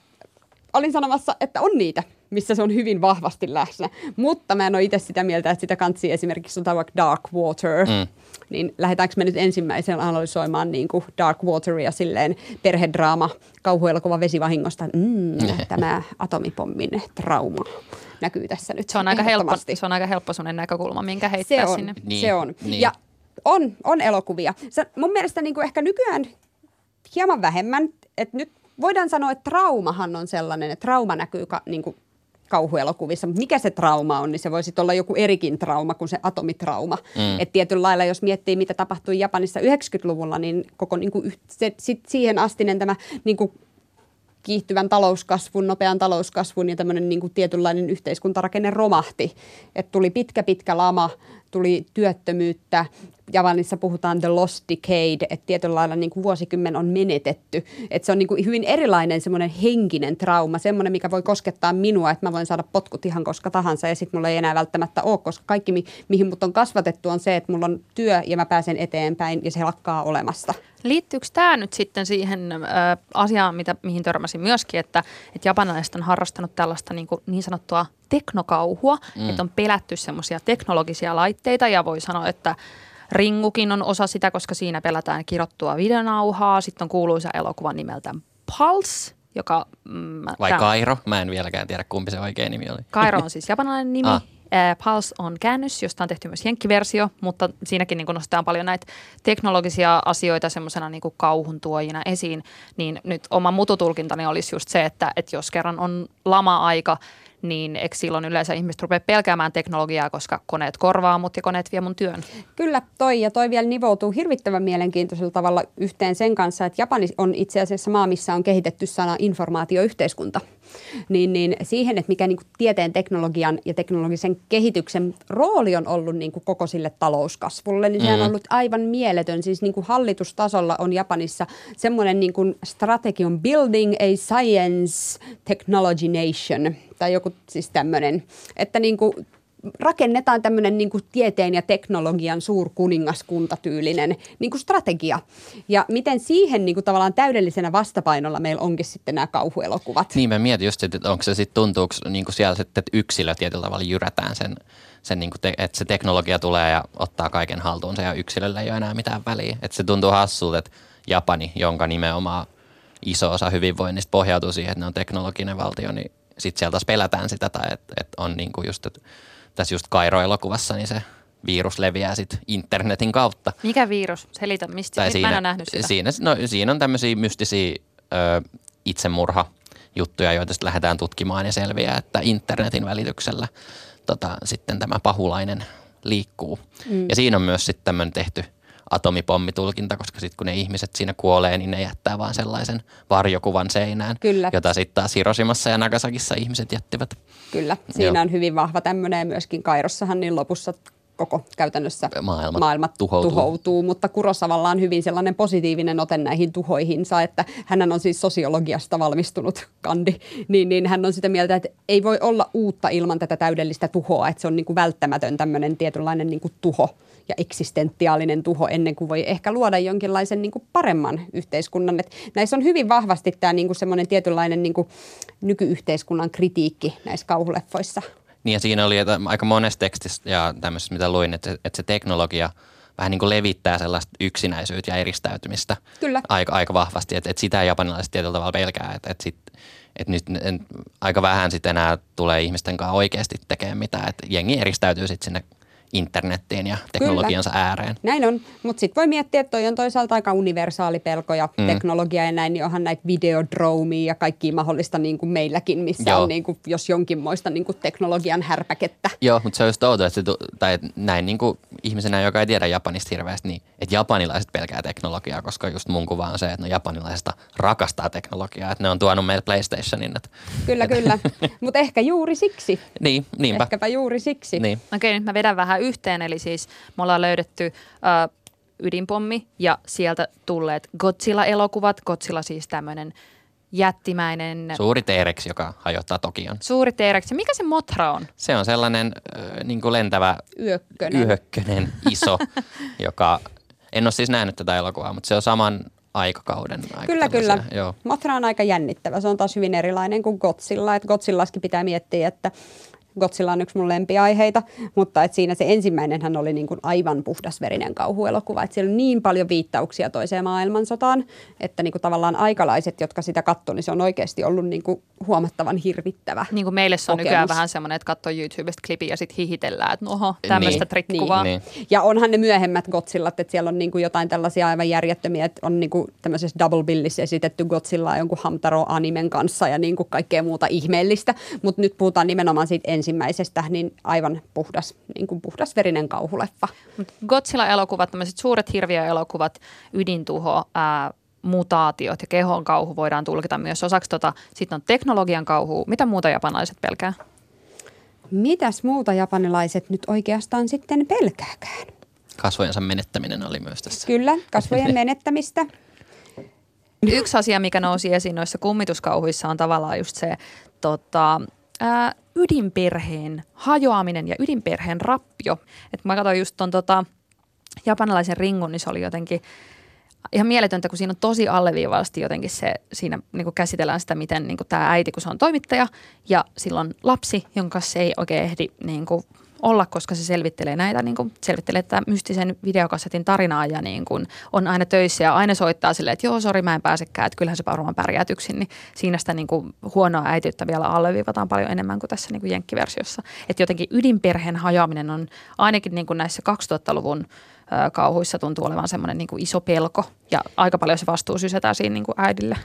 Olin sanomassa, että on niitä, missä se on hyvin vahvasti läsnä. Mutta mä en ole itse sitä mieltä, että sitä kansi esimerkiksi on vaikka Dark Water. Mm. Niin lähdetäänkö me nyt ensimmäisen analysoimaan niin kuin Dark Wateria silleen perhedraama, kauhuelokuva vesivahingosta. Mm, tämä atomipommin trauma näkyy tässä nyt Se on aika helppo, se on aika helppo sellainen näkökulma, minkä heittää Se on, sinne. Niin, se on. niin. Ja on, on elokuvia. Se, mun mielestä niin kuin ehkä nykyään hieman vähemmän, että nyt voidaan sanoa, että traumahan on sellainen, että trauma näkyy ka, niin kuin kauhuelokuvissa, mutta mikä se trauma on, niin se voisi olla joku erikin trauma kuin se atomitrauma. Mm. Että tietyllä lailla, jos miettii, mitä tapahtui Japanissa 90-luvulla, niin koko niin kuin, se, sit siihen astinen tämä niin kuin kiihtyvän talouskasvun, nopean talouskasvun ja tämmöinen niin kuin tietynlainen yhteiskuntarakenne romahti. Et tuli pitkä, pitkä lama, tuli työttömyyttä. Japanissa puhutaan the lost decade, että tietyllä lailla niin kuin vuosikymmen on menetetty. Et se on niin kuin hyvin erilainen semmoinen henkinen trauma, semmoinen, mikä voi koskettaa minua, että mä voin saada potkut ihan koska tahansa ja sitten mulla ei enää välttämättä ole, koska kaikki, mi- mihin mut on kasvatettu, on se, että mulla on työ ja mä pääsen eteenpäin ja se lakkaa olemasta. Liittyykö tämä nyt sitten siihen ö, asiaan, mitä, mihin törmäsin myöskin, että, että japanilaiset on harrastanut tällaista niin, kuin niin sanottua teknokauhua, mm. että on pelätty semmoisia teknologisia laitteita ja voi sanoa, että Ringukin on osa sitä, koska siinä pelätään kirottua videonauhaa. Sitten on kuuluisa elokuva nimeltä Pulse, joka... Mm, Vai tää- Kairo? Mä en vieläkään tiedä, kumpi se oikein nimi oli. Kairo on siis japanilainen nimi. Ah. Pulse on käännös, josta on tehty myös jenkkiversio, mutta siinäkin niin nostetaan paljon näitä teknologisia asioita semmoisena niin kauhun tuojina esiin. Niin nyt oma mututulkintani olisi just se, että, että jos kerran on lama-aika, niin eikö silloin yleensä ihmiset rupeaa pelkäämään teknologiaa, koska koneet korvaa mut ja koneet vie mun työn. Kyllä, toi ja toi vielä nivoutuu hirvittävän mielenkiintoisella tavalla yhteen sen kanssa, että Japani on itse asiassa maa, missä on kehitetty sana informaatioyhteiskunta. Niin, niin siihen, että mikä niin kuin tieteen, teknologian ja teknologisen kehityksen rooli on ollut niin kuin koko sille talouskasvulle, niin sehän on ollut aivan mieletön. Siis niin kuin hallitustasolla on Japanissa semmoinen niin kuin strategia on Building a Science Technology Nation, tai joku siis tämmöinen, että niin kuin rakennetaan tämmöinen niin kuin tieteen ja teknologian suurkuningaskuntatyylinen niin kuin strategia. Ja miten siihen niin kuin tavallaan täydellisenä vastapainolla meillä onkin sitten nämä kauhuelokuvat. Niin mä mietin just, että onko se sitten tuntuuko niin kuin siellä sitten, että yksilö tietyllä tavalla jyrätään sen, sen niin kuin te, että se teknologia tulee ja ottaa kaiken haltuunsa ja yksilöllä ei ole enää mitään väliä. Että se tuntuu hassulta, että Japani, jonka nimenomaan iso osa hyvinvoinnista pohjautuu siihen, että ne on teknologinen valtio, niin sitten sieltä taas pelätään sitä tai että, että on niin kuin just, että tässä just Kairo-elokuvassa, niin se virus leviää sitten internetin kautta. Mikä virus? Selitä, mistä? Tai Mä en siinä, nähnyt sitä. Siinä, no, siinä on tämmöisiä mystisiä ö, itsemurha juttuja, joita sitten lähdetään tutkimaan ja selviää, että internetin välityksellä tota, sitten tämä pahulainen liikkuu. Mm. Ja siinä on myös sitten tämmöinen tehty atomipommitulkinta, koska sitten kun ne ihmiset siinä kuolee, niin ne jättää vaan sellaisen varjokuvan seinään, Kyllä. jota sitten taas Hiroshimassa ja Nagasakissa ihmiset jättivät. Kyllä, siinä Joo. on hyvin vahva tämmöinen myöskin Kairossahan niin lopussa koko käytännössä Maailma maailma tuhoutuu. tuhoutuu. Mutta Kurosavalla on hyvin sellainen positiivinen ote näihin tuhoihinsa, että hän on siis sosiologiasta valmistunut kandi, niin, niin hän on sitä mieltä, että ei voi olla uutta ilman tätä täydellistä tuhoa, että se on niin kuin välttämätön tämmöinen tietynlainen niin kuin tuho ja eksistentiaalinen tuho ennen kuin voi ehkä luoda jonkinlaisen niin kuin paremman yhteiskunnan. Et näissä on hyvin vahvasti tämä niin kuin semmoinen tietynlainen niin kuin nykyyhteiskunnan kritiikki näissä kauhuleffoissa. Niin ja siinä oli että aika monessa tekstissä ja tämmöisessä, mitä luin, että, se- että se teknologia vähän niin kuin levittää sellaista yksinäisyyttä ja eristäytymistä Kyllä. aika, aika vahvasti. Että, että sitä japanilaiset tietyllä tavalla pelkää, että, että, sit, että nyt en, aika vähän sitten enää tulee ihmisten kanssa oikeasti tekemään mitään. Että jengi eristäytyy sitten sinne internettiin ja teknologiansa ääreen. Näin on, mutta sitten voi miettiä, että toi on toisaalta aika universaali pelko ja mm. teknologia ja näin, niin onhan näitä videodroomia ja kaikki mahdollista niin kuin meilläkin, missä Joo. on niin kuin, jos jonkinmoista niin kuin teknologian härpäkettä. Joo, mutta se on just outoa, että se, tai että näin niin kuin ihmisenä, joka ei tiedä Japanista hirveästi, niin että japanilaiset pelkää teknologiaa, koska just mun kuva on se, että no japanilaiset rakastaa teknologiaa, että ne on tuonut meille PlayStationin. Että, Kyllä, kyllä. mutta ehkä juuri siksi. niin, niinpä. Ehkäpä juuri siksi. Niin. Okei, nyt mä vedän vähän yhteen. Eli siis me ollaan löydetty ö, ydinpommi ja sieltä tulleet Godzilla-elokuvat. Godzilla siis tämmöinen jättimäinen Suuri T-rex, joka hajottaa Tokion. suuri T-rex. Ja Mikä se Mothra on? Se on sellainen äh, niin kuin lentävä Yökkönen. yökkönen iso, joka, en ole siis nähnyt tätä elokuvaa, mutta se on saman aikakauden. Aika Kyllä, kyllä. Joo. Mothra on aika jännittävä. Se on taas hyvin erilainen kuin Godzilla. Et Godzillaskin pitää miettiä, että Godzilla on yksi mun lempiaiheita, mutta et siinä se ensimmäinenhän oli niin kuin aivan puhdasverinen kauhuelokuva. Et siellä on niin paljon viittauksia toiseen maailmansotaan, että niin kuin tavallaan aikalaiset, jotka sitä katsoi, niin se on oikeasti ollut niin kuin huomattavan hirvittävä. Niin kuin meille se on Kokemus. nykyään vähän semmoinen, että katsoo YouTubesta klipin ja sitten hihitellään, että no oho, tämmöistä Niin. trikkikuvaa. Niin. Ja onhan ne myöhemmät Godzillat, että siellä on niinku jotain tällaisia aivan järjettömiä, että on niinku tämmöisessä double billissä esitetty Godzillaa jonkun Hamtaro-animen kanssa ja niinku kaikkea muuta ihmeellistä. Mutta nyt puhutaan nimenomaan siitä ensimmäisestä, niin aivan puhdas, niinku puhdasverinen kauhuleffa. Mut Godzilla-elokuvat, tämmöiset suuret hirviöelokuvat, ydintuho, ää, mutaatiot ja kehon kauhu voidaan tulkita myös osaksi tota. Sitten on teknologian kauhu. Mitä muuta japanilaiset pelkää? Mitäs muuta japanilaiset nyt oikeastaan sitten pelkääkään? Kasvojensa menettäminen oli myös tässä. Kyllä, kasvojen menettämistä. Yksi asia, mikä nousi esiin noissa kummituskauhuissa on tavallaan just se tota, ää, ydinperheen hajoaminen ja ydinperheen rappio. Et mä katsoin just ton tota, japanilaisen ringun, niin se oli jotenkin ihan mieletöntä, kun siinä on tosi alleviivasti jotenkin se, siinä niin käsitellään sitä, miten niin tämä äiti, kun se on toimittaja ja silloin lapsi, jonka se ei oikein ehdi niin kuin olla, koska se selvittelee näitä, niin kuin, selvittelee tätä mystisen videokassetin tarinaa ja niin kuin, on aina töissä ja aina soittaa silleen, että joo, sori, mä en pääsekään, että kyllähän se varmaan pärjäät yksin, niin siinä sitä niin kuin, huonoa äitiyttä vielä alleviivataan paljon enemmän kuin tässä niin kuin jenkkiversiossa. Että jotenkin ydinperheen hajoaminen on ainakin niin kuin näissä 2000-luvun ö, kauhuissa tuntuu olevan semmoinen niin kuin iso pelko ja aika paljon se vastuu sysätään siinä niin kuin äidille.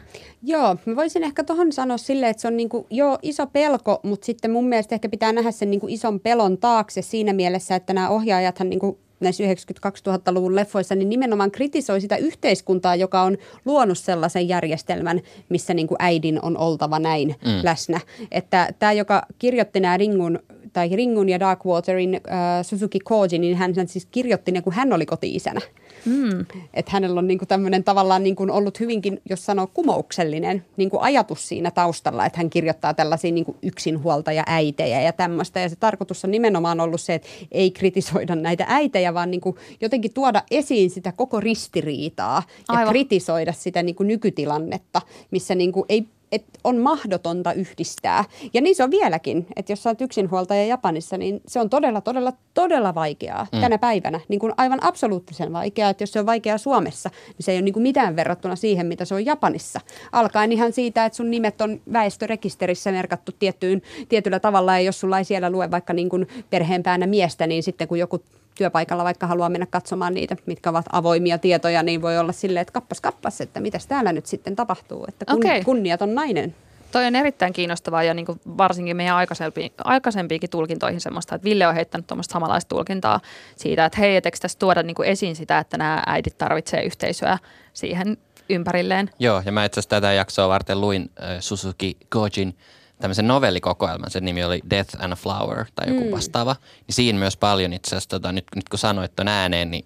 Joo, mä voisin ehkä tuohon sanoa silleen, että se on niinku, joo, iso pelko, mutta sitten mun mielestä ehkä pitää nähdä sen niinku ison pelon taakse siinä mielessä, että nämä ohjaajathan niinku näissä 90-2000-luvun leffoissa, niin nimenomaan kritisoi sitä yhteiskuntaa, joka on luonut sellaisen järjestelmän, missä niin kuin äidin on oltava näin mm. läsnä. Että tämä, joka kirjoitti nämä Ringun, tai Ringun ja Darkwaterin äh, Suzuki Koji, niin hän, hän siis kirjoitti ne, kun hän oli koti-isänä. Mm. Että hänellä on niinku tämmöinen tavallaan niinku ollut hyvinkin, jos sanoo kumouksellinen niinku ajatus siinä taustalla, että hän kirjoittaa tällaisia niinku yksinhuoltaja äitejä ja tämmöistä. Ja se tarkoitus on nimenomaan ollut se, että ei kritisoida näitä äitejä, vaan niinku jotenkin tuoda esiin sitä koko ristiriitaa ja Aivan. kritisoida sitä niinku nykytilannetta, missä niinku ei et on mahdotonta yhdistää. Ja niin se on vieläkin, että jos sä oot yksinhuoltaja Japanissa, niin se on todella, todella, todella vaikeaa mm. tänä päivänä. Niin kuin aivan absoluuttisen vaikeaa, että jos se on vaikeaa Suomessa, niin se ei ole niin kuin mitään verrattuna siihen, mitä se on Japanissa. Alkaen ihan siitä, että sun nimet on väestörekisterissä merkattu tiettyyn, tietyllä tavalla, ja jos sulla ei siellä lue vaikka niin kuin perheenpäänä miestä, niin sitten kun joku työpaikalla vaikka haluaa mennä katsomaan niitä, mitkä ovat avoimia tietoja, niin voi olla silleen, että kappas kappas, että mitäs täällä nyt sitten tapahtuu, että kun, Okei. kunniaton nainen. Toi on erittäin kiinnostavaa ja niin kuin varsinkin meidän aikaisempi, aikaisempiinkin tulkintoihin semmoista, että Ville on heittänyt tuommoista samanlaista tulkintaa siitä, että hei, etteikö tässä tuoda niin kuin esiin sitä, että nämä äidit tarvitsee yhteisöä siihen ympärilleen. Joo, ja mä itse asiassa tätä jaksoa varten luin äh, Suzuki Gojin tämmöisen novellikokoelman, sen nimi oli Death and a Flower tai joku Mm. vastaava. Niin siinä myös paljon itse asiassa, tota, nyt, nyt kun sanoit ton ääneen, niin,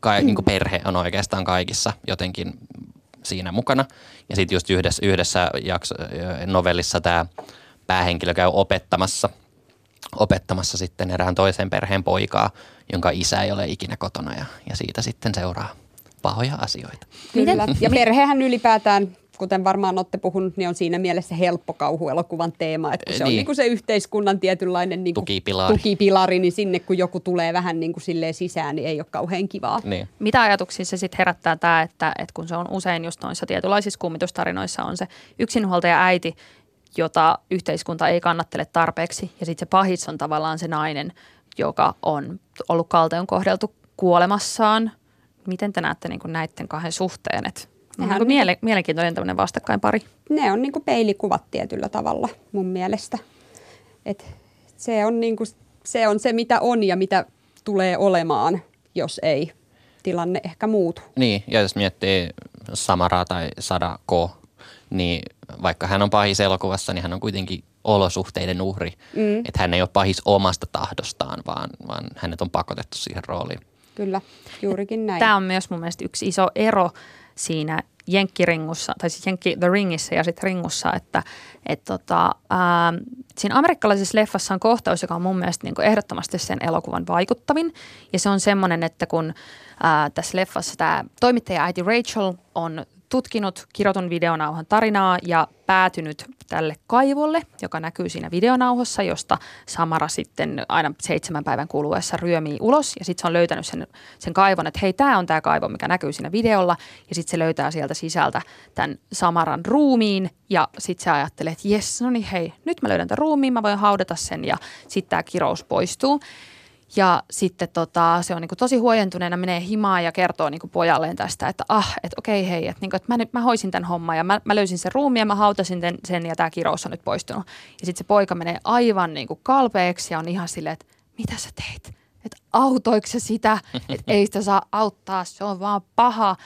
kai, niin kuin perhe on oikeastaan kaikissa jotenkin siinä mukana. Ja sitten just yhdessä, yhdessä jakso, novellissa tämä päähenkilö käy opettamassa, opettamassa sitten erään toisen perheen poikaa, jonka isä ei ole ikinä kotona ja, ja siitä sitten seuraa pahoja asioita. Kyllä. Ja perhehän ylipäätään, kuten varmaan olette puhunut, niin on siinä mielessä helppo kauhuelokuvan teema. Että kun se on Niin. niin kuin se yhteiskunnan tietynlainen niin kuin Tukipilari. tukipilari, niin sinne kun joku tulee vähän niin kuin silleen sisään, niin ei ole kauhean kivaa. Niin. Mitä ajatuksia se sitten herättää tämä, että, että kun se on usein just noissa tietynlaisissa kummitustarinoissa on se yksinhuoltaja äiti, jota yhteiskunta ei kannattele tarpeeksi ja sitten se pahis on tavallaan se nainen, joka on ollut kaltoon kohdeltu kuolemassaan. Miten te näette niin näiden kahden suhteen? Et Nehän on niin miele- mielenkiintoinen tämmöinen vastakkainpari. Ne on niin kuin peilikuvat tietyllä tavalla mun mielestä. Et se, on niin kuin, se on se, mitä on ja mitä tulee olemaan, jos ei tilanne ehkä muutu. Niin, ja jos miettii Samaraa tai Sadako, niin vaikka hän on pahis elokuvassa, niin hän on kuitenkin olosuhteiden uhri. Mm. Että hän ei ole pahis omasta tahdostaan, vaan, vaan hänet on pakotettu siihen rooliin. Kyllä, juurikin näin. Tämä on myös mun mielestä yksi iso ero siinä Jenkkiringussa, tai siis Jenkki The Ringissä ja sitten Ringussa, että et tota, ää, siinä amerikkalaisessa leffassa on kohtaus, joka on mun mielestä niinku ehdottomasti sen elokuvan vaikuttavin. Ja se on semmoinen, että kun ää, tässä leffassa tämä toimittaja äiti Rachel on tutkinut kirotun videonauhan tarinaa ja päätynyt tälle kaivolle, joka näkyy siinä videonauhassa, josta Samara sitten aina seitsemän päivän kuluessa ryömii ulos. Ja sitten se on löytänyt sen, sen kaivon, että hei, tämä on tämä kaivo, mikä näkyy siinä videolla. Ja sitten se löytää sieltä sisältä tämän Samaran ruumiin. Ja sitten se ajattelee, että jes, no niin hei, nyt mä löydän tämän ruumiin, mä voin haudata sen ja sitten tämä kirous poistuu. Ja sitten tota, se on niinku tosi huojentuneena, menee himaan ja kertoo niinku pojalleen tästä, että ah, että okei hei, että niinku, et mä, nyt- mä hoisin tämän homman ja mä, mä löysin sen ruumiin ja mä hautasin sen, sen ja tämä kirous on nyt poistunut. Ja sitten se poika menee aivan niinku kalpeeksi ja on ihan silleen, että mitä sä teit? Että autoiko se sitä, että ei sitä saa auttaa, se on vaan paha.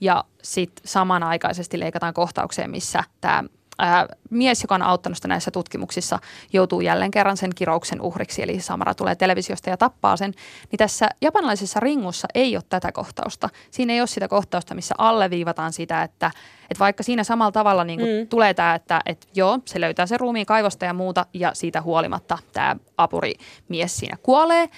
Ja sitten samanaikaisesti leikataan kohtaukseen, missä tämä ää, mies, joka on auttanut sitä näissä tutkimuksissa, joutuu jälleen kerran sen kirouksen uhriksi, eli Samara tulee televisiosta ja tappaa sen, niin tässä japanilaisessa ringussa ei ole tätä kohtausta. Siinä ei ole sitä kohtausta, missä alleviivataan sitä, että, että vaikka siinä samalla tavalla niin kuin mm. tulee tämä, että, että joo, se löytää sen ruumiin kaivosta ja muuta, ja siitä huolimatta tämä apurimies siinä kuolee,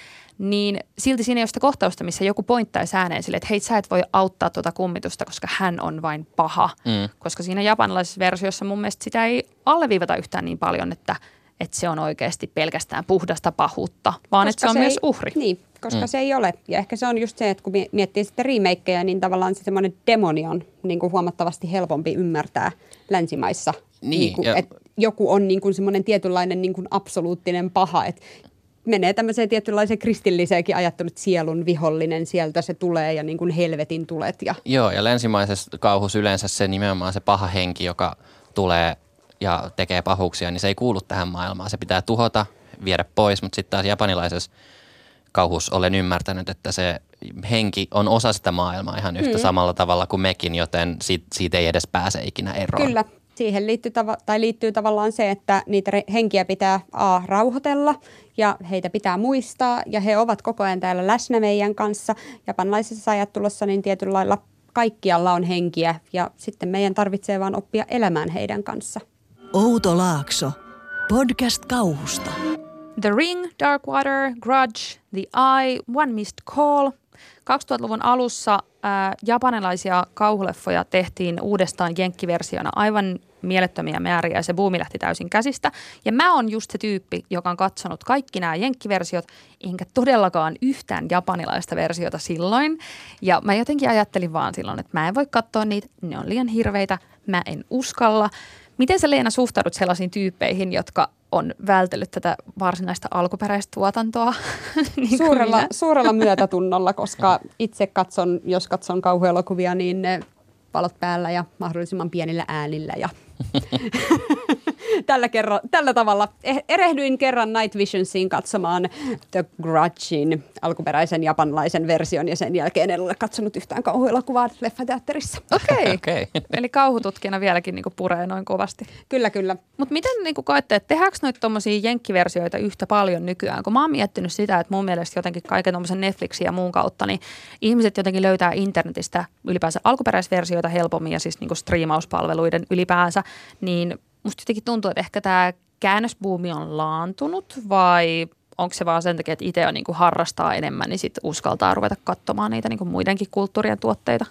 niin silti siinä ei ole sitä kohtausta, missä joku pointtaisi ääneen sille, että hei, sä et voi auttaa tuota kummitusta, koska hän on vain paha. Mm. Koska siinä japanilaisessa versiossa mun mielestä sitä ei alleviivata yhtään niin paljon, että, että se on oikeasti pelkästään puhdasta pahuutta, vaan että se on myös ei, uhri. Niin, koska mm. se ei ole. Ja ehkä se on just se, että kun mie- miettii sitten remakeja, niin tavallaan se semmoinen demoni on niin kuin huomattavasti helpompi ymmärtää länsimaissa. Niin, kuin, ja- että joku on niin kuin semmoinen tietynlainen niin kuin absoluuttinen paha, että menee tämmöiseen tietynlaiseen kristilliseenkin ajatteluun, että sielun vihollinen, sieltä se tulee ja niin kuin helvetin tulet. Ja, Joo, ja länsimaisessa kauhussa yleensä se nimenomaan se paha henki, joka tulee ja tekee pahuuksia, niin se ei kuulu tähän maailmaan. Se pitää tuhota, viedä pois, mutta sitten taas japanilaisessa kauhussa olen ymmärtänyt, että se henki on osa sitä maailmaa ihan yhtä mm. samalla tavalla kuin mekin, joten siitä, siitä ei edes pääse ikinä eroon. Kyllä. Siihen liittyy, tava- tai liittyy tavallaan se, että niitä re- henkiä pitää A, rauhoitella ja heitä pitää muistaa ja he ovat koko ajan täällä läsnä meidän kanssa. Japanlaisessa ajattelussa niin tietyllä lailla kaikkialla on henkiä ja sitten meidän tarvitsee vaan oppia elämään heidän kanssa. Outo Laakso. Podcast kauhusta. The Ring, Darkwater, Grudge, The Eye, One Missed Call. 2000-luvun alussa ää, japanilaisia kauhuleffoja tehtiin uudestaan jenkkiversiona aivan mielettömiä määriä ja se buumi lähti täysin käsistä. Ja mä oon just se tyyppi, joka on katsonut kaikki nämä jenkkiversiot, enkä todellakaan yhtään japanilaista versiota silloin. Ja mä jotenkin ajattelin vaan silloin, että mä en voi katsoa niitä, ne on liian hirveitä, mä en uskalla. Miten sä Leena suhtaudut sellaisiin tyyppeihin, jotka on vältellyt tätä varsinaista alkuperäistä tuotantoa? niin Suurella, suurella myötätunnolla, koska itse katson, jos katson kauhuelokuvia, niin ne valot päällä ja mahdollisimman pienillä äänillä ja tällä, kerro, tällä tavalla eh- erehdyin kerran Night Visionsiin katsomaan The Grudgein alkuperäisen japanlaisen version ja sen jälkeen en ole katsonut yhtään kauhuelokuvaa leffateatterissa. Okei. Okei. Eli kauhututkijana vieläkin niinku puree noin kovasti. Kyllä, kyllä. Mutta miten niinku koette, että tehdäänkö noita tommosia jenkkiversioita yhtä paljon nykyään? Kun mä oon miettinyt sitä, että mun mielestä jotenkin kaiken tommosen Netflixin ja muun kautta, niin ihmiset jotenkin löytää internetistä ylipäänsä alkuperäisversioita helpommin ja siis niinku striimauspalveluiden ylipäänsä, niin musta jotenkin tuntuu, että ehkä tämä käännösbuumi on laantunut vai onko se vaan sen takia, että itse on niinku harrastaa enemmän, niin sit uskaltaa ruveta katsomaan niitä niinku muidenkin kulttuurien tuotteita?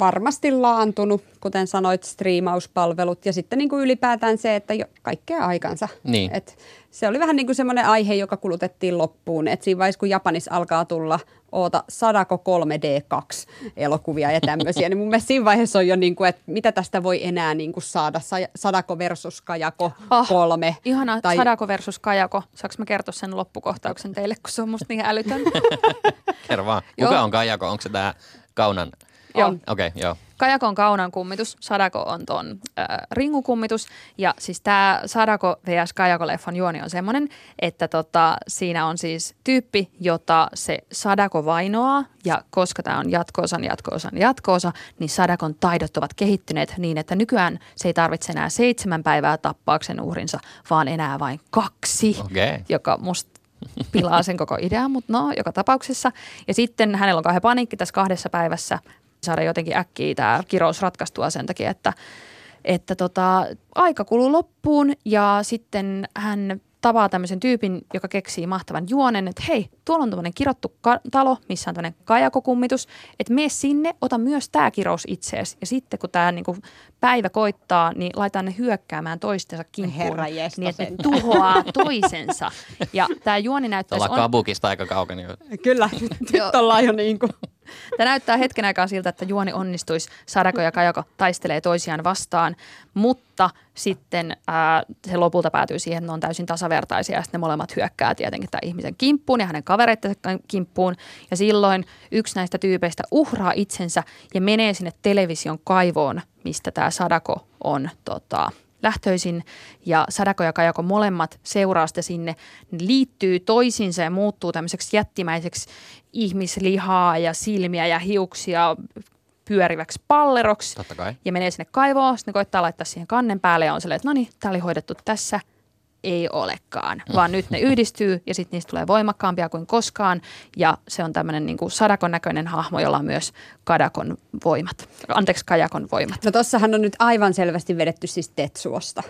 Varmasti laantunut, kuten sanoit, striimauspalvelut ja sitten niin kuin ylipäätään se, että jo kaikkea aikansa. Niin. Et se oli vähän niin kuin semmoinen aihe, joka kulutettiin loppuun. Et siinä vaiheessa, kun Japanissa alkaa tulla oota Sadako 3D2 elokuvia ja tämmöisiä, niin mun mielestä siinä vaiheessa on jo niin kuin, että mitä tästä voi enää niin kuin saada. Sa- Sadako versus Kajako Ah, 3. Ihana tai... Sadako versus Kajako. Saanko mä kertoa sen loppukohtauksen teille, kun se on musta niin älytön? Kerro vaan. Kuka Joo. on Kajako? Onko se tämä Kaunan? Joo. Okei, okay, joo. Kajako on kaunan kummitus, Sadako on ton äh, ringukummitus. Ja siis tämä Sadako vs. Kajako-leffan juoni on semmoinen, että tota, siinä on siis tyyppi, jota se Sadako vainoaa. Ja koska tämä on jatkoosan, jatkoosan, jatkoosa, niin Sadakon taidot ovat kehittyneet niin, että nykyään se ei tarvitse enää seitsemän päivää tappaakseen uhrinsa, vaan enää vain kaksi Okei. joka musta pilaa sen koko idean, mutta no, joka tapauksessa. Ja sitten hänellä on kauhean paniikki tässä kahdessa päivässä saada jotenkin äkkiä tämä kirous ratkaistua sen takia, että, että tota, aika kuluu loppuun ja sitten hän tapaa tämmöisen tyypin, joka keksii mahtavan juonen, että hei, tuolla on tämmöinen kirottu ka- talo, missä on tämmöinen kajakokummitus, että mene sinne, ota myös tämä kirous itseesi. Ja sitten kun tämä niinku päivä koittaa, niin laitetaan ne hyökkäämään toistensa kimppuun, Herra niin että ne tuhoaa toisensa. Ja tämä juoni näyttäisi... Ollaan kabukista aika kaukana. Kyllä, nyt ollaan jo niin kuin. Tämä näyttää hetken aikaa siltä, että juoni onnistuisi. Sadako ja Kajako taistelee toisiaan vastaan, mutta sitten ää, se lopulta päätyy siihen, että ne on täysin tasavertaisia ja sitten ne molemmat hyökkää tietenkin tämän ihmisen kimppuun ja hänen kavereittensa kimppuun. Ja silloin yksi näistä tyypeistä uhraa itsensä ja menee sinne television kaivoon, mistä tämä Sadako on tota, lähtöisin ja Sadako ja Kajako molemmat seuraa sitä sinne, ne liittyy toisiinsa ja muuttuu tämmöiseksi jättimäiseksi ihmislihaa ja silmiä ja hiuksia pyöriväksi palleroksi Totta kai. ja menee sinne kaivoon, sitten ne koittaa laittaa siihen kannen päälle ja on silleen, että no niin, tämä oli hoidettu tässä. Ei olekaan, vaan nyt ne yhdistyy ja sitten niistä tulee voimakkaampia kuin koskaan ja se on tämmöinen niin kuin Sadakon näköinen hahmo, jolla on myös Kadakon voimat, anteeksi Kajakon voimat. No tossahan on nyt aivan selvästi vedetty siis Tetsuosta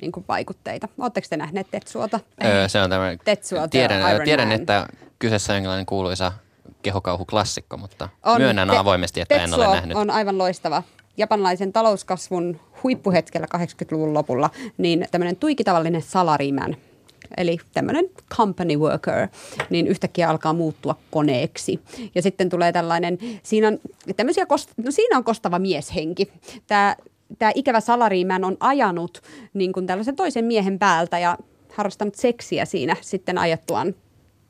niin kuin vaikutteita. Oletteko te nähneet Tetsuota? Öö, se on tämmöinen, Tetsuo the tiedän, Iron tiedän Man. että kyseessä on jonkinlainen kuuluisa kehokauhuklassikko, mutta On myönnän te- avoimesti, että en Tetsuo ole nähnyt. on aivan loistava. Japanlaisen talouskasvun huippuhetkellä 80-luvun lopulla, niin tämmöinen tuikitavallinen salarimän, eli tämmöinen company worker, niin yhtäkkiä alkaa muuttua koneeksi. Ja sitten tulee tällainen, siinä on, tämmöisiä no siinä on kostava mieshenki. Tämä, tämä ikävä salariimän on ajanut niin kuin tällaisen toisen miehen päältä ja harrastanut seksiä siinä sitten ajattuaan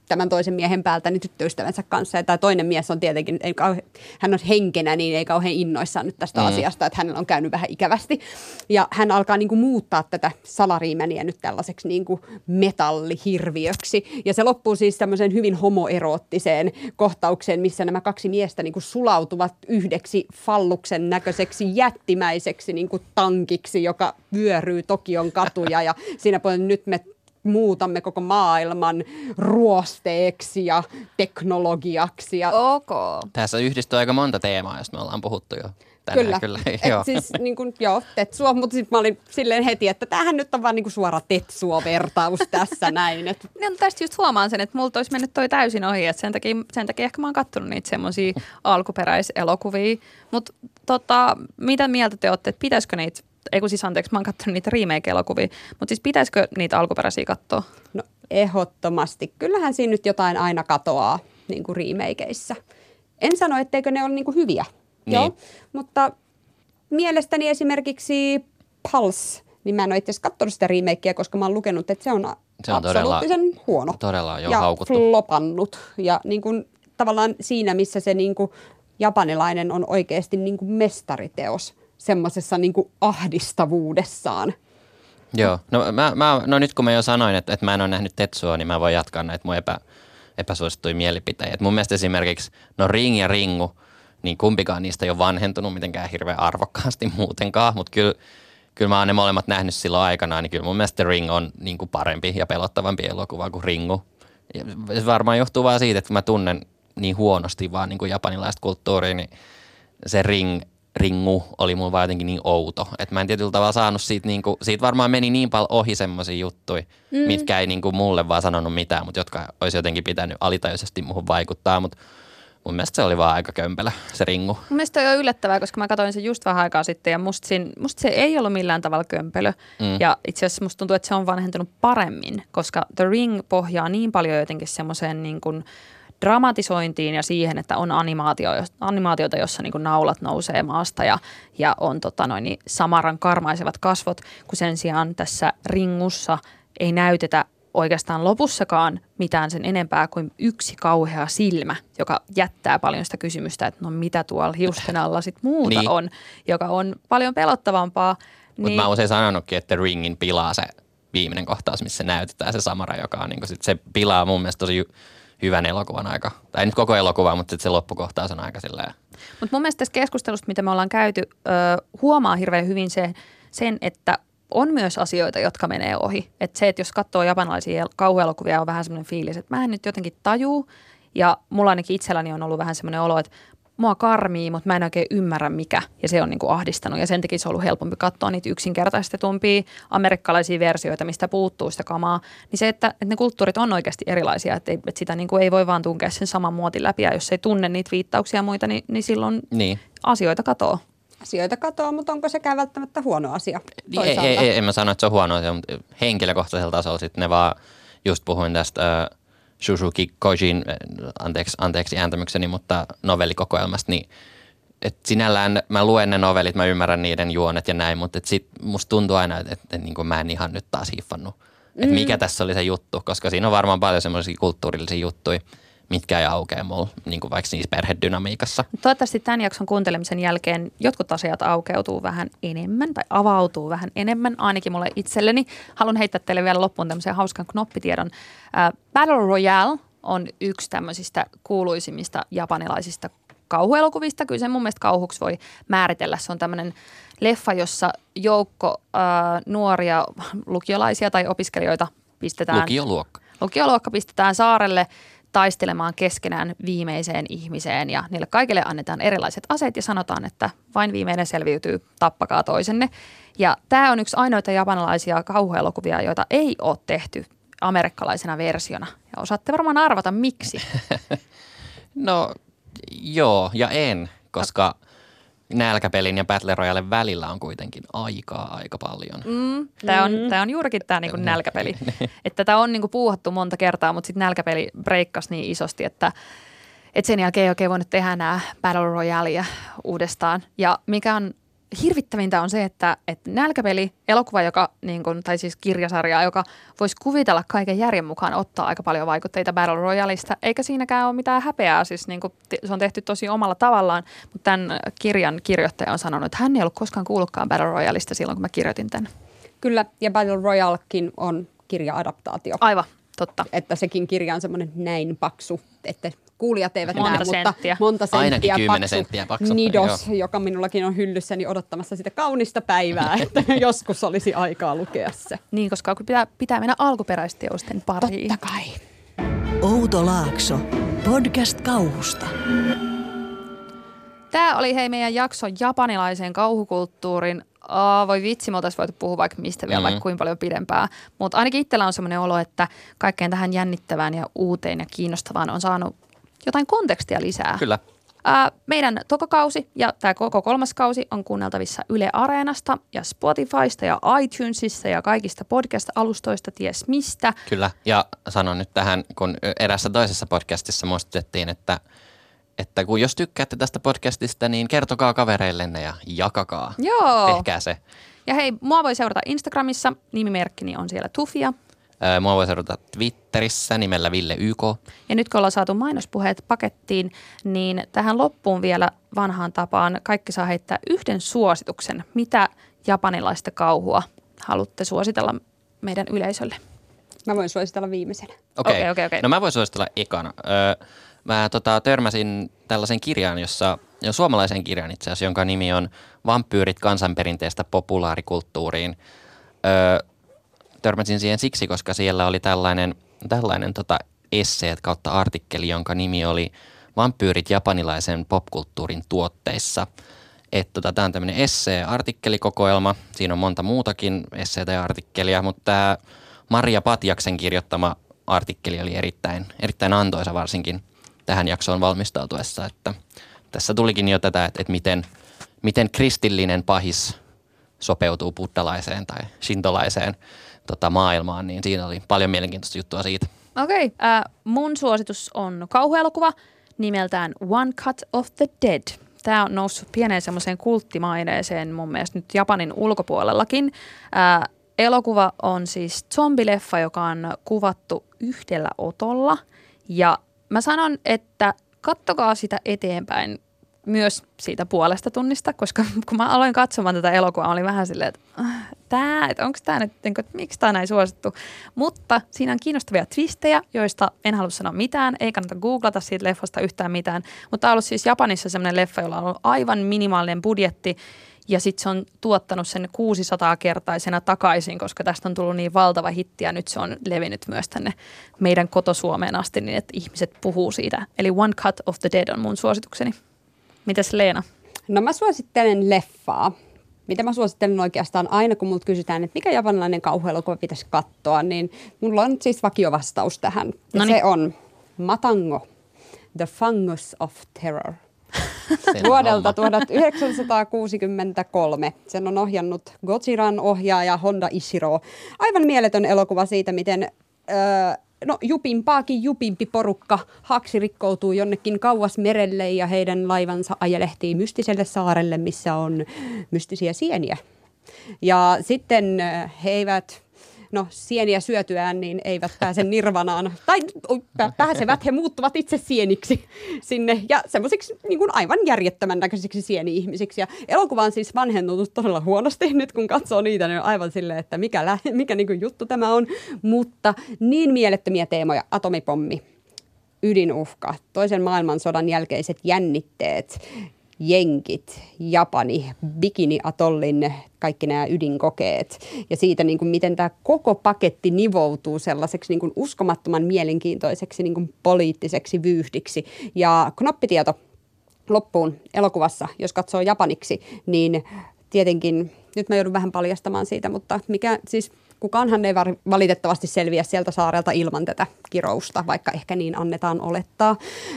tämän toisen miehen päältä niin tyttöystävänsä kanssa. Ja tämä toinen mies on tietenkin, ei kauhe, hän on henkenä, niin ei kauhean innoissaan nyt tästä mm. asiasta, että hänellä on käynyt vähän ikävästi. Ja hän alkaa niin kuin muuttaa tätä salariimeniä nyt tällaiseksi niin kuin metallihirviöksi. Ja se loppuu siis tämmöiseen hyvin homoeroottiseen kohtaukseen, missä nämä kaksi miestä niin kuin sulautuvat yhdeksi falluksen näköiseksi jättimäiseksi niin kuin tankiksi, joka vyöryy Tokion katuja. Ja siinä puolella nyt me muutamme koko maailman ruosteeksi ja teknologiaksi. Ja Ok. Tässä yhdistyy aika monta teemaa, josta me ollaan puhuttu jo tänään. Kyllä, kyllä Et joo. siis niin kuin, joo, Tetsuo, mutta sitten mä olin silleen heti, että tämähän nyt on vaan niin kuin suora Tetsuo-vertaus tässä näin. Et, Niin no, tästä just huomaan sen, että multa olisi mennyt toi täysin ohi, että sen takia, sen takia ehkä mä oon kattonut niitä semmoisia alkuperäiselokuvia. Mutta tota, mitä mieltä te olette, että pitäisikö niitä, ei kun siis anteeksi, mä oon kattonut niitä remake-elokuvia, mutta siis pitäisikö niitä alkuperäisiä katsoa? no ehdottomasti. Kyllähän siinä nyt jotain aina katoaa niin kuin remakeissa. En sano, etteikö ne ole niin kuin hyviä, Niin. joo, mutta mielestäni esimerkiksi Pulse, niin mä en ole itse asiassa katsonut sitä remakeä, koska mä oon lukenut, että se on, Se on todella- absoluuttisen huono. todella jo ja haukuttu. flopannut. Ja niin kuin, tavallaan siinä, missä se niin kuin, japanilainen on oikeasti niin kuin mestariteos semmoisessa niin ahdistavuudessaan. Joo, no, mä, mä, no nyt kun mä jo sanoin, että, että mä en ole nähnyt Tetsua, niin mä voin jatkaa näitä mun epä, epäsuosittuja mielipiteitä. Et mun mielestä esimerkiksi, no Ring ja Ringu, niin kumpikaan niistä ei ole vanhentunut mitenkään hirveän arvokkaasti muutenkaan, mutta kyllä, kyllä mä oon ne molemmat nähnyt silloin aikanaan, niin kyllä mun mielestä Ring on niin kuin parempi ja pelottavampi elokuva kuin Ringu. Ja se varmaan johtuu vaan siitä, että mä tunnen niin huonosti vaan niin kuin japanilaista kulttuuria, niin se Ring, Ringu oli mun vaan jotenkin niin outo. Että mä en tietyllä tavalla saanut siitä, niin kuin, siitä varmaan meni niin paljon ohi semmoisia juttuja, mm. mitkä ei niin kuin mulle vaan sanonut mitään, mutta jotka olisi jotenkin pitänyt alitajuisesti muuhun vaikuttaa, mutta mun mielestä se oli vaan aika kömpelä, se ringu. Mun mielestä on yllättävää, koska mä katsoin sen just vähän aikaa sitten ja musta, siinä, musta se ei ollut millään tavalla kömpelö. Mm. Ja itse asiassa musta tuntuu, että se on vanhentunut paremmin, koska The Ring pohjaa niin paljon jotenkin semmoiseen niin kuin dramatisointiin ja siihen, että on animaatio, animaatiota, jossa niin naulat nousee maasta ja, ja on tota noin, niin samaran karmaisevat kasvot, kun sen sijaan tässä ringussa ei näytetä oikeastaan lopussakaan mitään sen enempää kuin yksi kauhea silmä, joka jättää paljon sitä kysymystä, että no mitä tuolla hiusten alla sit muuta niin. on, joka on paljon pelottavampaa. Mutta niin... mä oon usein sanonutkin, että Ringin pilaa se viimeinen kohtaus, missä näytetään se samara, joka on niin sit se pilaa mun mielestä tosi hyvän elokuvan aika. Tai ei nyt koko elokuva, mutta se loppukohtaus on aika silleen. Mutta mun mielestä tässä keskustelusta, mitä me ollaan käyty, huomaa hirveän hyvin se, sen, että on myös asioita, jotka menee ohi. Että se, että jos katsoo japanilaisia kauhuelokuvia, on vähän semmoinen fiilis, että mä en nyt jotenkin tajuu. Ja mulla ainakin itselläni on ollut vähän semmoinen olo, että mua karmii, mutta mä en oikein ymmärrä mikä. Ja se on niin kuin ahdistanut ja sen takia se on ollut helpompi katsoa niitä yksinkertaistetumpia amerikkalaisia versioita, mistä puuttuu sitä kamaa. Niin se, että, että ne kulttuurit on oikeasti erilaisia, että, ei, että sitä niin kuin ei voi vaan tunkea sen saman muotin läpi. Ja jos ei tunne niitä viittauksia ja muita, niin, niin silloin niin. asioita katoaa asioita katoaa, mutta onko sekään välttämättä huono asia? Ei, ei, ei, en mä sano, että se on huono asia, mutta henkilökohtaisella tasolla sitten ne vaan, just puhuin tästä äh, Shusuki Kojin, anteeksi, anteeksi ääntämykseni, mutta novellikokoelmasta, niin et sinällään mä luen ne novellit, mä ymmärrän niiden juonet ja näin, mutta et sit musta tuntuu aina, että et, et, niin mä en ihan nyt taas hiffannut, että mm. mikä tässä oli se juttu, koska siinä on varmaan paljon semmoisia kulttuurillisia juttuja, mitkä ei aukea mulla, niin kuin vaikka siis perhedynamiikassa. Toivottavasti tämän jakson kuuntelemisen jälkeen jotkut asiat aukeutuu vähän enemmän tai avautuu vähän enemmän, ainakin mulle itselleni. Haluan heittää teille vielä loppuun tämmöisen hauskan knoppitiedon. Battle Royale on yksi tämmöisistä kuuluisimmista japanilaisista kauhuelokuvista. Kyllä se mun mielestä kauhuksi voi määritellä. Se on tämmöinen leffa, jossa joukko uh, nuoria lukiolaisia tai opiskelijoita pistetään... Lukioluokka. Lukioluokka pistetään saarelle taistelemaan keskenään viimeiseen ihmiseen ja niille kaikille annetaan erilaiset aseet ja sanotaan, että vain viimeinen selviytyy, tappakaa toisenne. Ja tämä on yksi ainoita japanilaisia kauhuelokuvia, joita ei ole tehty amerikkalaisena versiona. Ja osaatte varmaan arvata miksi. no joo ja en, koska nälkäpelin ja Battle Royale välillä on kuitenkin aikaa aika paljon. Mm, tämä, on, mm. tämä on juurikin tämä niinku nälkäpeli. että tätä on niinku puuhattu monta kertaa, mutta sitten nälkäpeli breikkasi niin isosti, että et sen jälkeen ei oikein voinut tehdä nämä Battle Royalea uudestaan. Ja mikä on hirvittävintä on se, että, että nälkäpeli, elokuva, joka, niin kuin, tai siis kirjasarja, joka voisi kuvitella kaiken järjen mukaan ottaa aika paljon vaikutteita Battle Royaleista, eikä siinäkään ole mitään häpeää. Siis niin kuin, se on tehty tosi omalla tavallaan, mutta tämän kirjan kirjoittaja on sanonut, että hän ei ollut koskaan kuullutkaan Battle Royaleista silloin, kun mä kirjoitin tämän. Kyllä, ja Battle Royalekin on kirja-adaptaatio. Aivan, totta. Että sekin kirja on semmoinen näin paksu, että kuulijat eivät monta näe, senttiä. mutta monta senttiä Ainakin paksu, 10 senttiä paksu. Nidos, Joo. joka minullakin on hyllyssäni odottamassa sitä kaunista päivää, että joskus olisi aikaa lukea se. Niin, koska pitää, pitää mennä alkuperäisteosten pariin. Totta kai. Outo Laakso, podcast kauhusta. Tämä oli hei meidän jakso japanilaisen kauhukulttuurin Aa, voi vitsi, me oltaisiin voitu puhua vaikka mistä vielä, mm-hmm. vaikka kuinka paljon pidempää. Mutta ainakin itsellä on sellainen olo, että kaikkeen tähän jännittävään ja uuteen ja kiinnostavaan on saanut jotain kontekstia lisää. Kyllä. Ää, meidän tokokausi ja tämä koko kolmas kausi on kuunneltavissa Yle Areenasta ja Spotifysta ja iTunesissa ja kaikista podcast-alustoista ties mistä. Kyllä, ja sanon nyt tähän, kun erässä toisessa podcastissa muistutettiin, että – että kun jos tykkäätte tästä podcastista, niin kertokaa kavereillenne ja jakakaa. Joo. Tehkää se. Ja hei, mua voi seurata Instagramissa, nimimerkkini on siellä Tufia. Mua voi seurata Twitterissä nimellä Ville YK. Ja nyt kun ollaan saatu mainospuheet pakettiin, niin tähän loppuun vielä vanhaan tapaan kaikki saa heittää yhden suosituksen, mitä japanilaista kauhua haluatte suositella meidän yleisölle? Mä voin suositella viimeisenä. Okei, Okei, okei, okei. No mä voin suositella ekana. Öö, mä tota, törmäsin tällaisen kirjaan, jossa, jo suomalaisen kirjan itse asiassa, jonka nimi on Vampyyrit kansanperinteestä populaarikulttuuriin. Öö, törmäsin siihen siksi, koska siellä oli tällainen, tällainen tota, esseet kautta artikkeli, jonka nimi oli Vampyyrit japanilaisen popkulttuurin tuotteissa. Et, tota, tämä on tämmöinen essee-artikkelikokoelma. Siinä on monta muutakin esseitä ja artikkelia, mutta tämä Maria Patjaksen kirjoittama artikkeli oli erittäin, erittäin antoisa varsinkin tähän jaksoon valmistautuessa. Että tässä tulikin jo tätä, että, että miten, miten kristillinen pahis sopeutuu buddhalaiseen tai shintolaiseen tota, maailmaan, niin siinä oli paljon mielenkiintoista juttua siitä. Okei. Okay. Äh, mun suositus on kauhuelokuva nimeltään One Cut of the Dead. Tämä on noussut pieneen semmoiseen kulttimaineeseen mun mielestä nyt Japanin ulkopuolellakin. Äh, elokuva on siis zombileffa, joka on kuvattu yhdellä otolla. Ja mä sanon, että kattokaa sitä eteenpäin myös siitä puolesta tunnista, koska kun mä aloin katsomaan tätä elokuvaa, oli vähän silleen, että äh, tää, että onko tämä nyt, niin kuin, että miksi tämä näin suosittu. Mutta siinä on kiinnostavia twistejä, joista en halua sanoa mitään, ei kannata googlata siitä leffasta yhtään mitään. Mutta on ollut siis Japanissa sellainen leffa, jolla on ollut aivan minimaalinen budjetti, ja sitten se on tuottanut sen 600-kertaisena takaisin, koska tästä on tullut niin valtava hitti ja nyt se on levinnyt myös tänne meidän kotosuomeen asti niin, että ihmiset puhuu siitä. Eli One Cut of the Dead on mun suositukseni. Mitäs Leena? No mä suosittelen leffaa. Mitä mä suosittelen oikeastaan aina, kun multa kysytään, että mikä japanilainen kauhuelokuva pitäisi katsoa, niin mulla on siis vakiovastaus tähän. Ja Noniin. se on Matango, The Fungus of Terror. Selvä Vuodelta homma. 1963. Sen on ohjannut Gojiran ohjaaja Honda Ishiro. Aivan mieletön elokuva siitä, miten öö, no, jupimpaakin jupimpi porukka haksi rikkoutuu jonnekin kauas merelle ja heidän laivansa ajelehtii mystiselle saarelle, missä on mystisiä sieniä. Ja sitten ö, he eivät no sieniä syötyään, niin eivät pääse nirvanaan. Tai pääsevät, he muuttuvat itse sieniksi sinne ja semmoisiksi niin aivan järjettömän näköisiksi sieni-ihmisiksi. Ja elokuva on siis vanhentunut todella huonosti. Nyt kun katsoo niitä, niin on aivan silleen, että mikä, lä- mikä niin juttu tämä on. Mutta niin mielettömiä teemoja, atomipommi, ydinuhka, toisen maailmansodan jälkeiset jännitteet, jenkit, Japani, bikini-atollin kaikki nämä ydinkokeet ja siitä, niin kuin, miten tämä koko paketti nivoutuu sellaiseksi niin kuin uskomattoman mielenkiintoiseksi niin kuin poliittiseksi vyyhdiksi. Ja knoppitieto loppuun elokuvassa, jos katsoo japaniksi, niin tietenkin, nyt mä joudun vähän paljastamaan siitä, mutta mikä siis kukaanhan ei valitettavasti selviä sieltä saarelta ilman tätä kirousta, vaikka ehkä niin annetaan olettaa.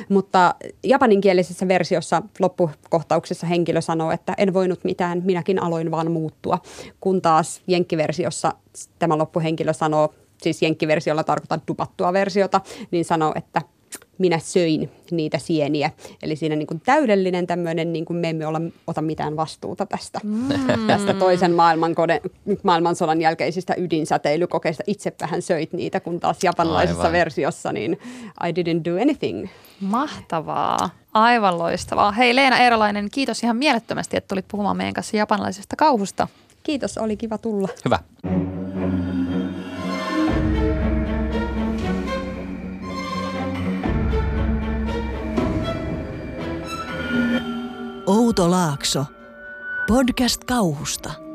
Mutta japaninkielisessä versiossa loppukohtauksessa henkilö sanoo, että en voinut mitään, minäkin aloin vaan muuttua. Kun taas jenkkiversiossa tämä loppuhenkilö sanoo, siis jenkkiversiolla tarkoitan dupattua versiota, niin sanoo, että minä söin niitä sieniä. Eli siinä niin kuin täydellinen tämmöinen, niin kuin me emme olla, ota mitään vastuuta tästä, mm. tästä toisen maailmankode, maailmansodan jälkeisistä ydinsäteilykokeista. Itse vähän söit niitä, kun taas japanilaisessa Aivan. versiossa niin I didn't do anything. Mahtavaa. Aivan loistavaa. Hei Leena Eerolainen, kiitos ihan mielettömästi, että tulit puhumaan meidän kanssa japanilaisesta kauhusta. Kiitos, oli kiva tulla. Hyvä. Outo Laakso. Podcast kauhusta.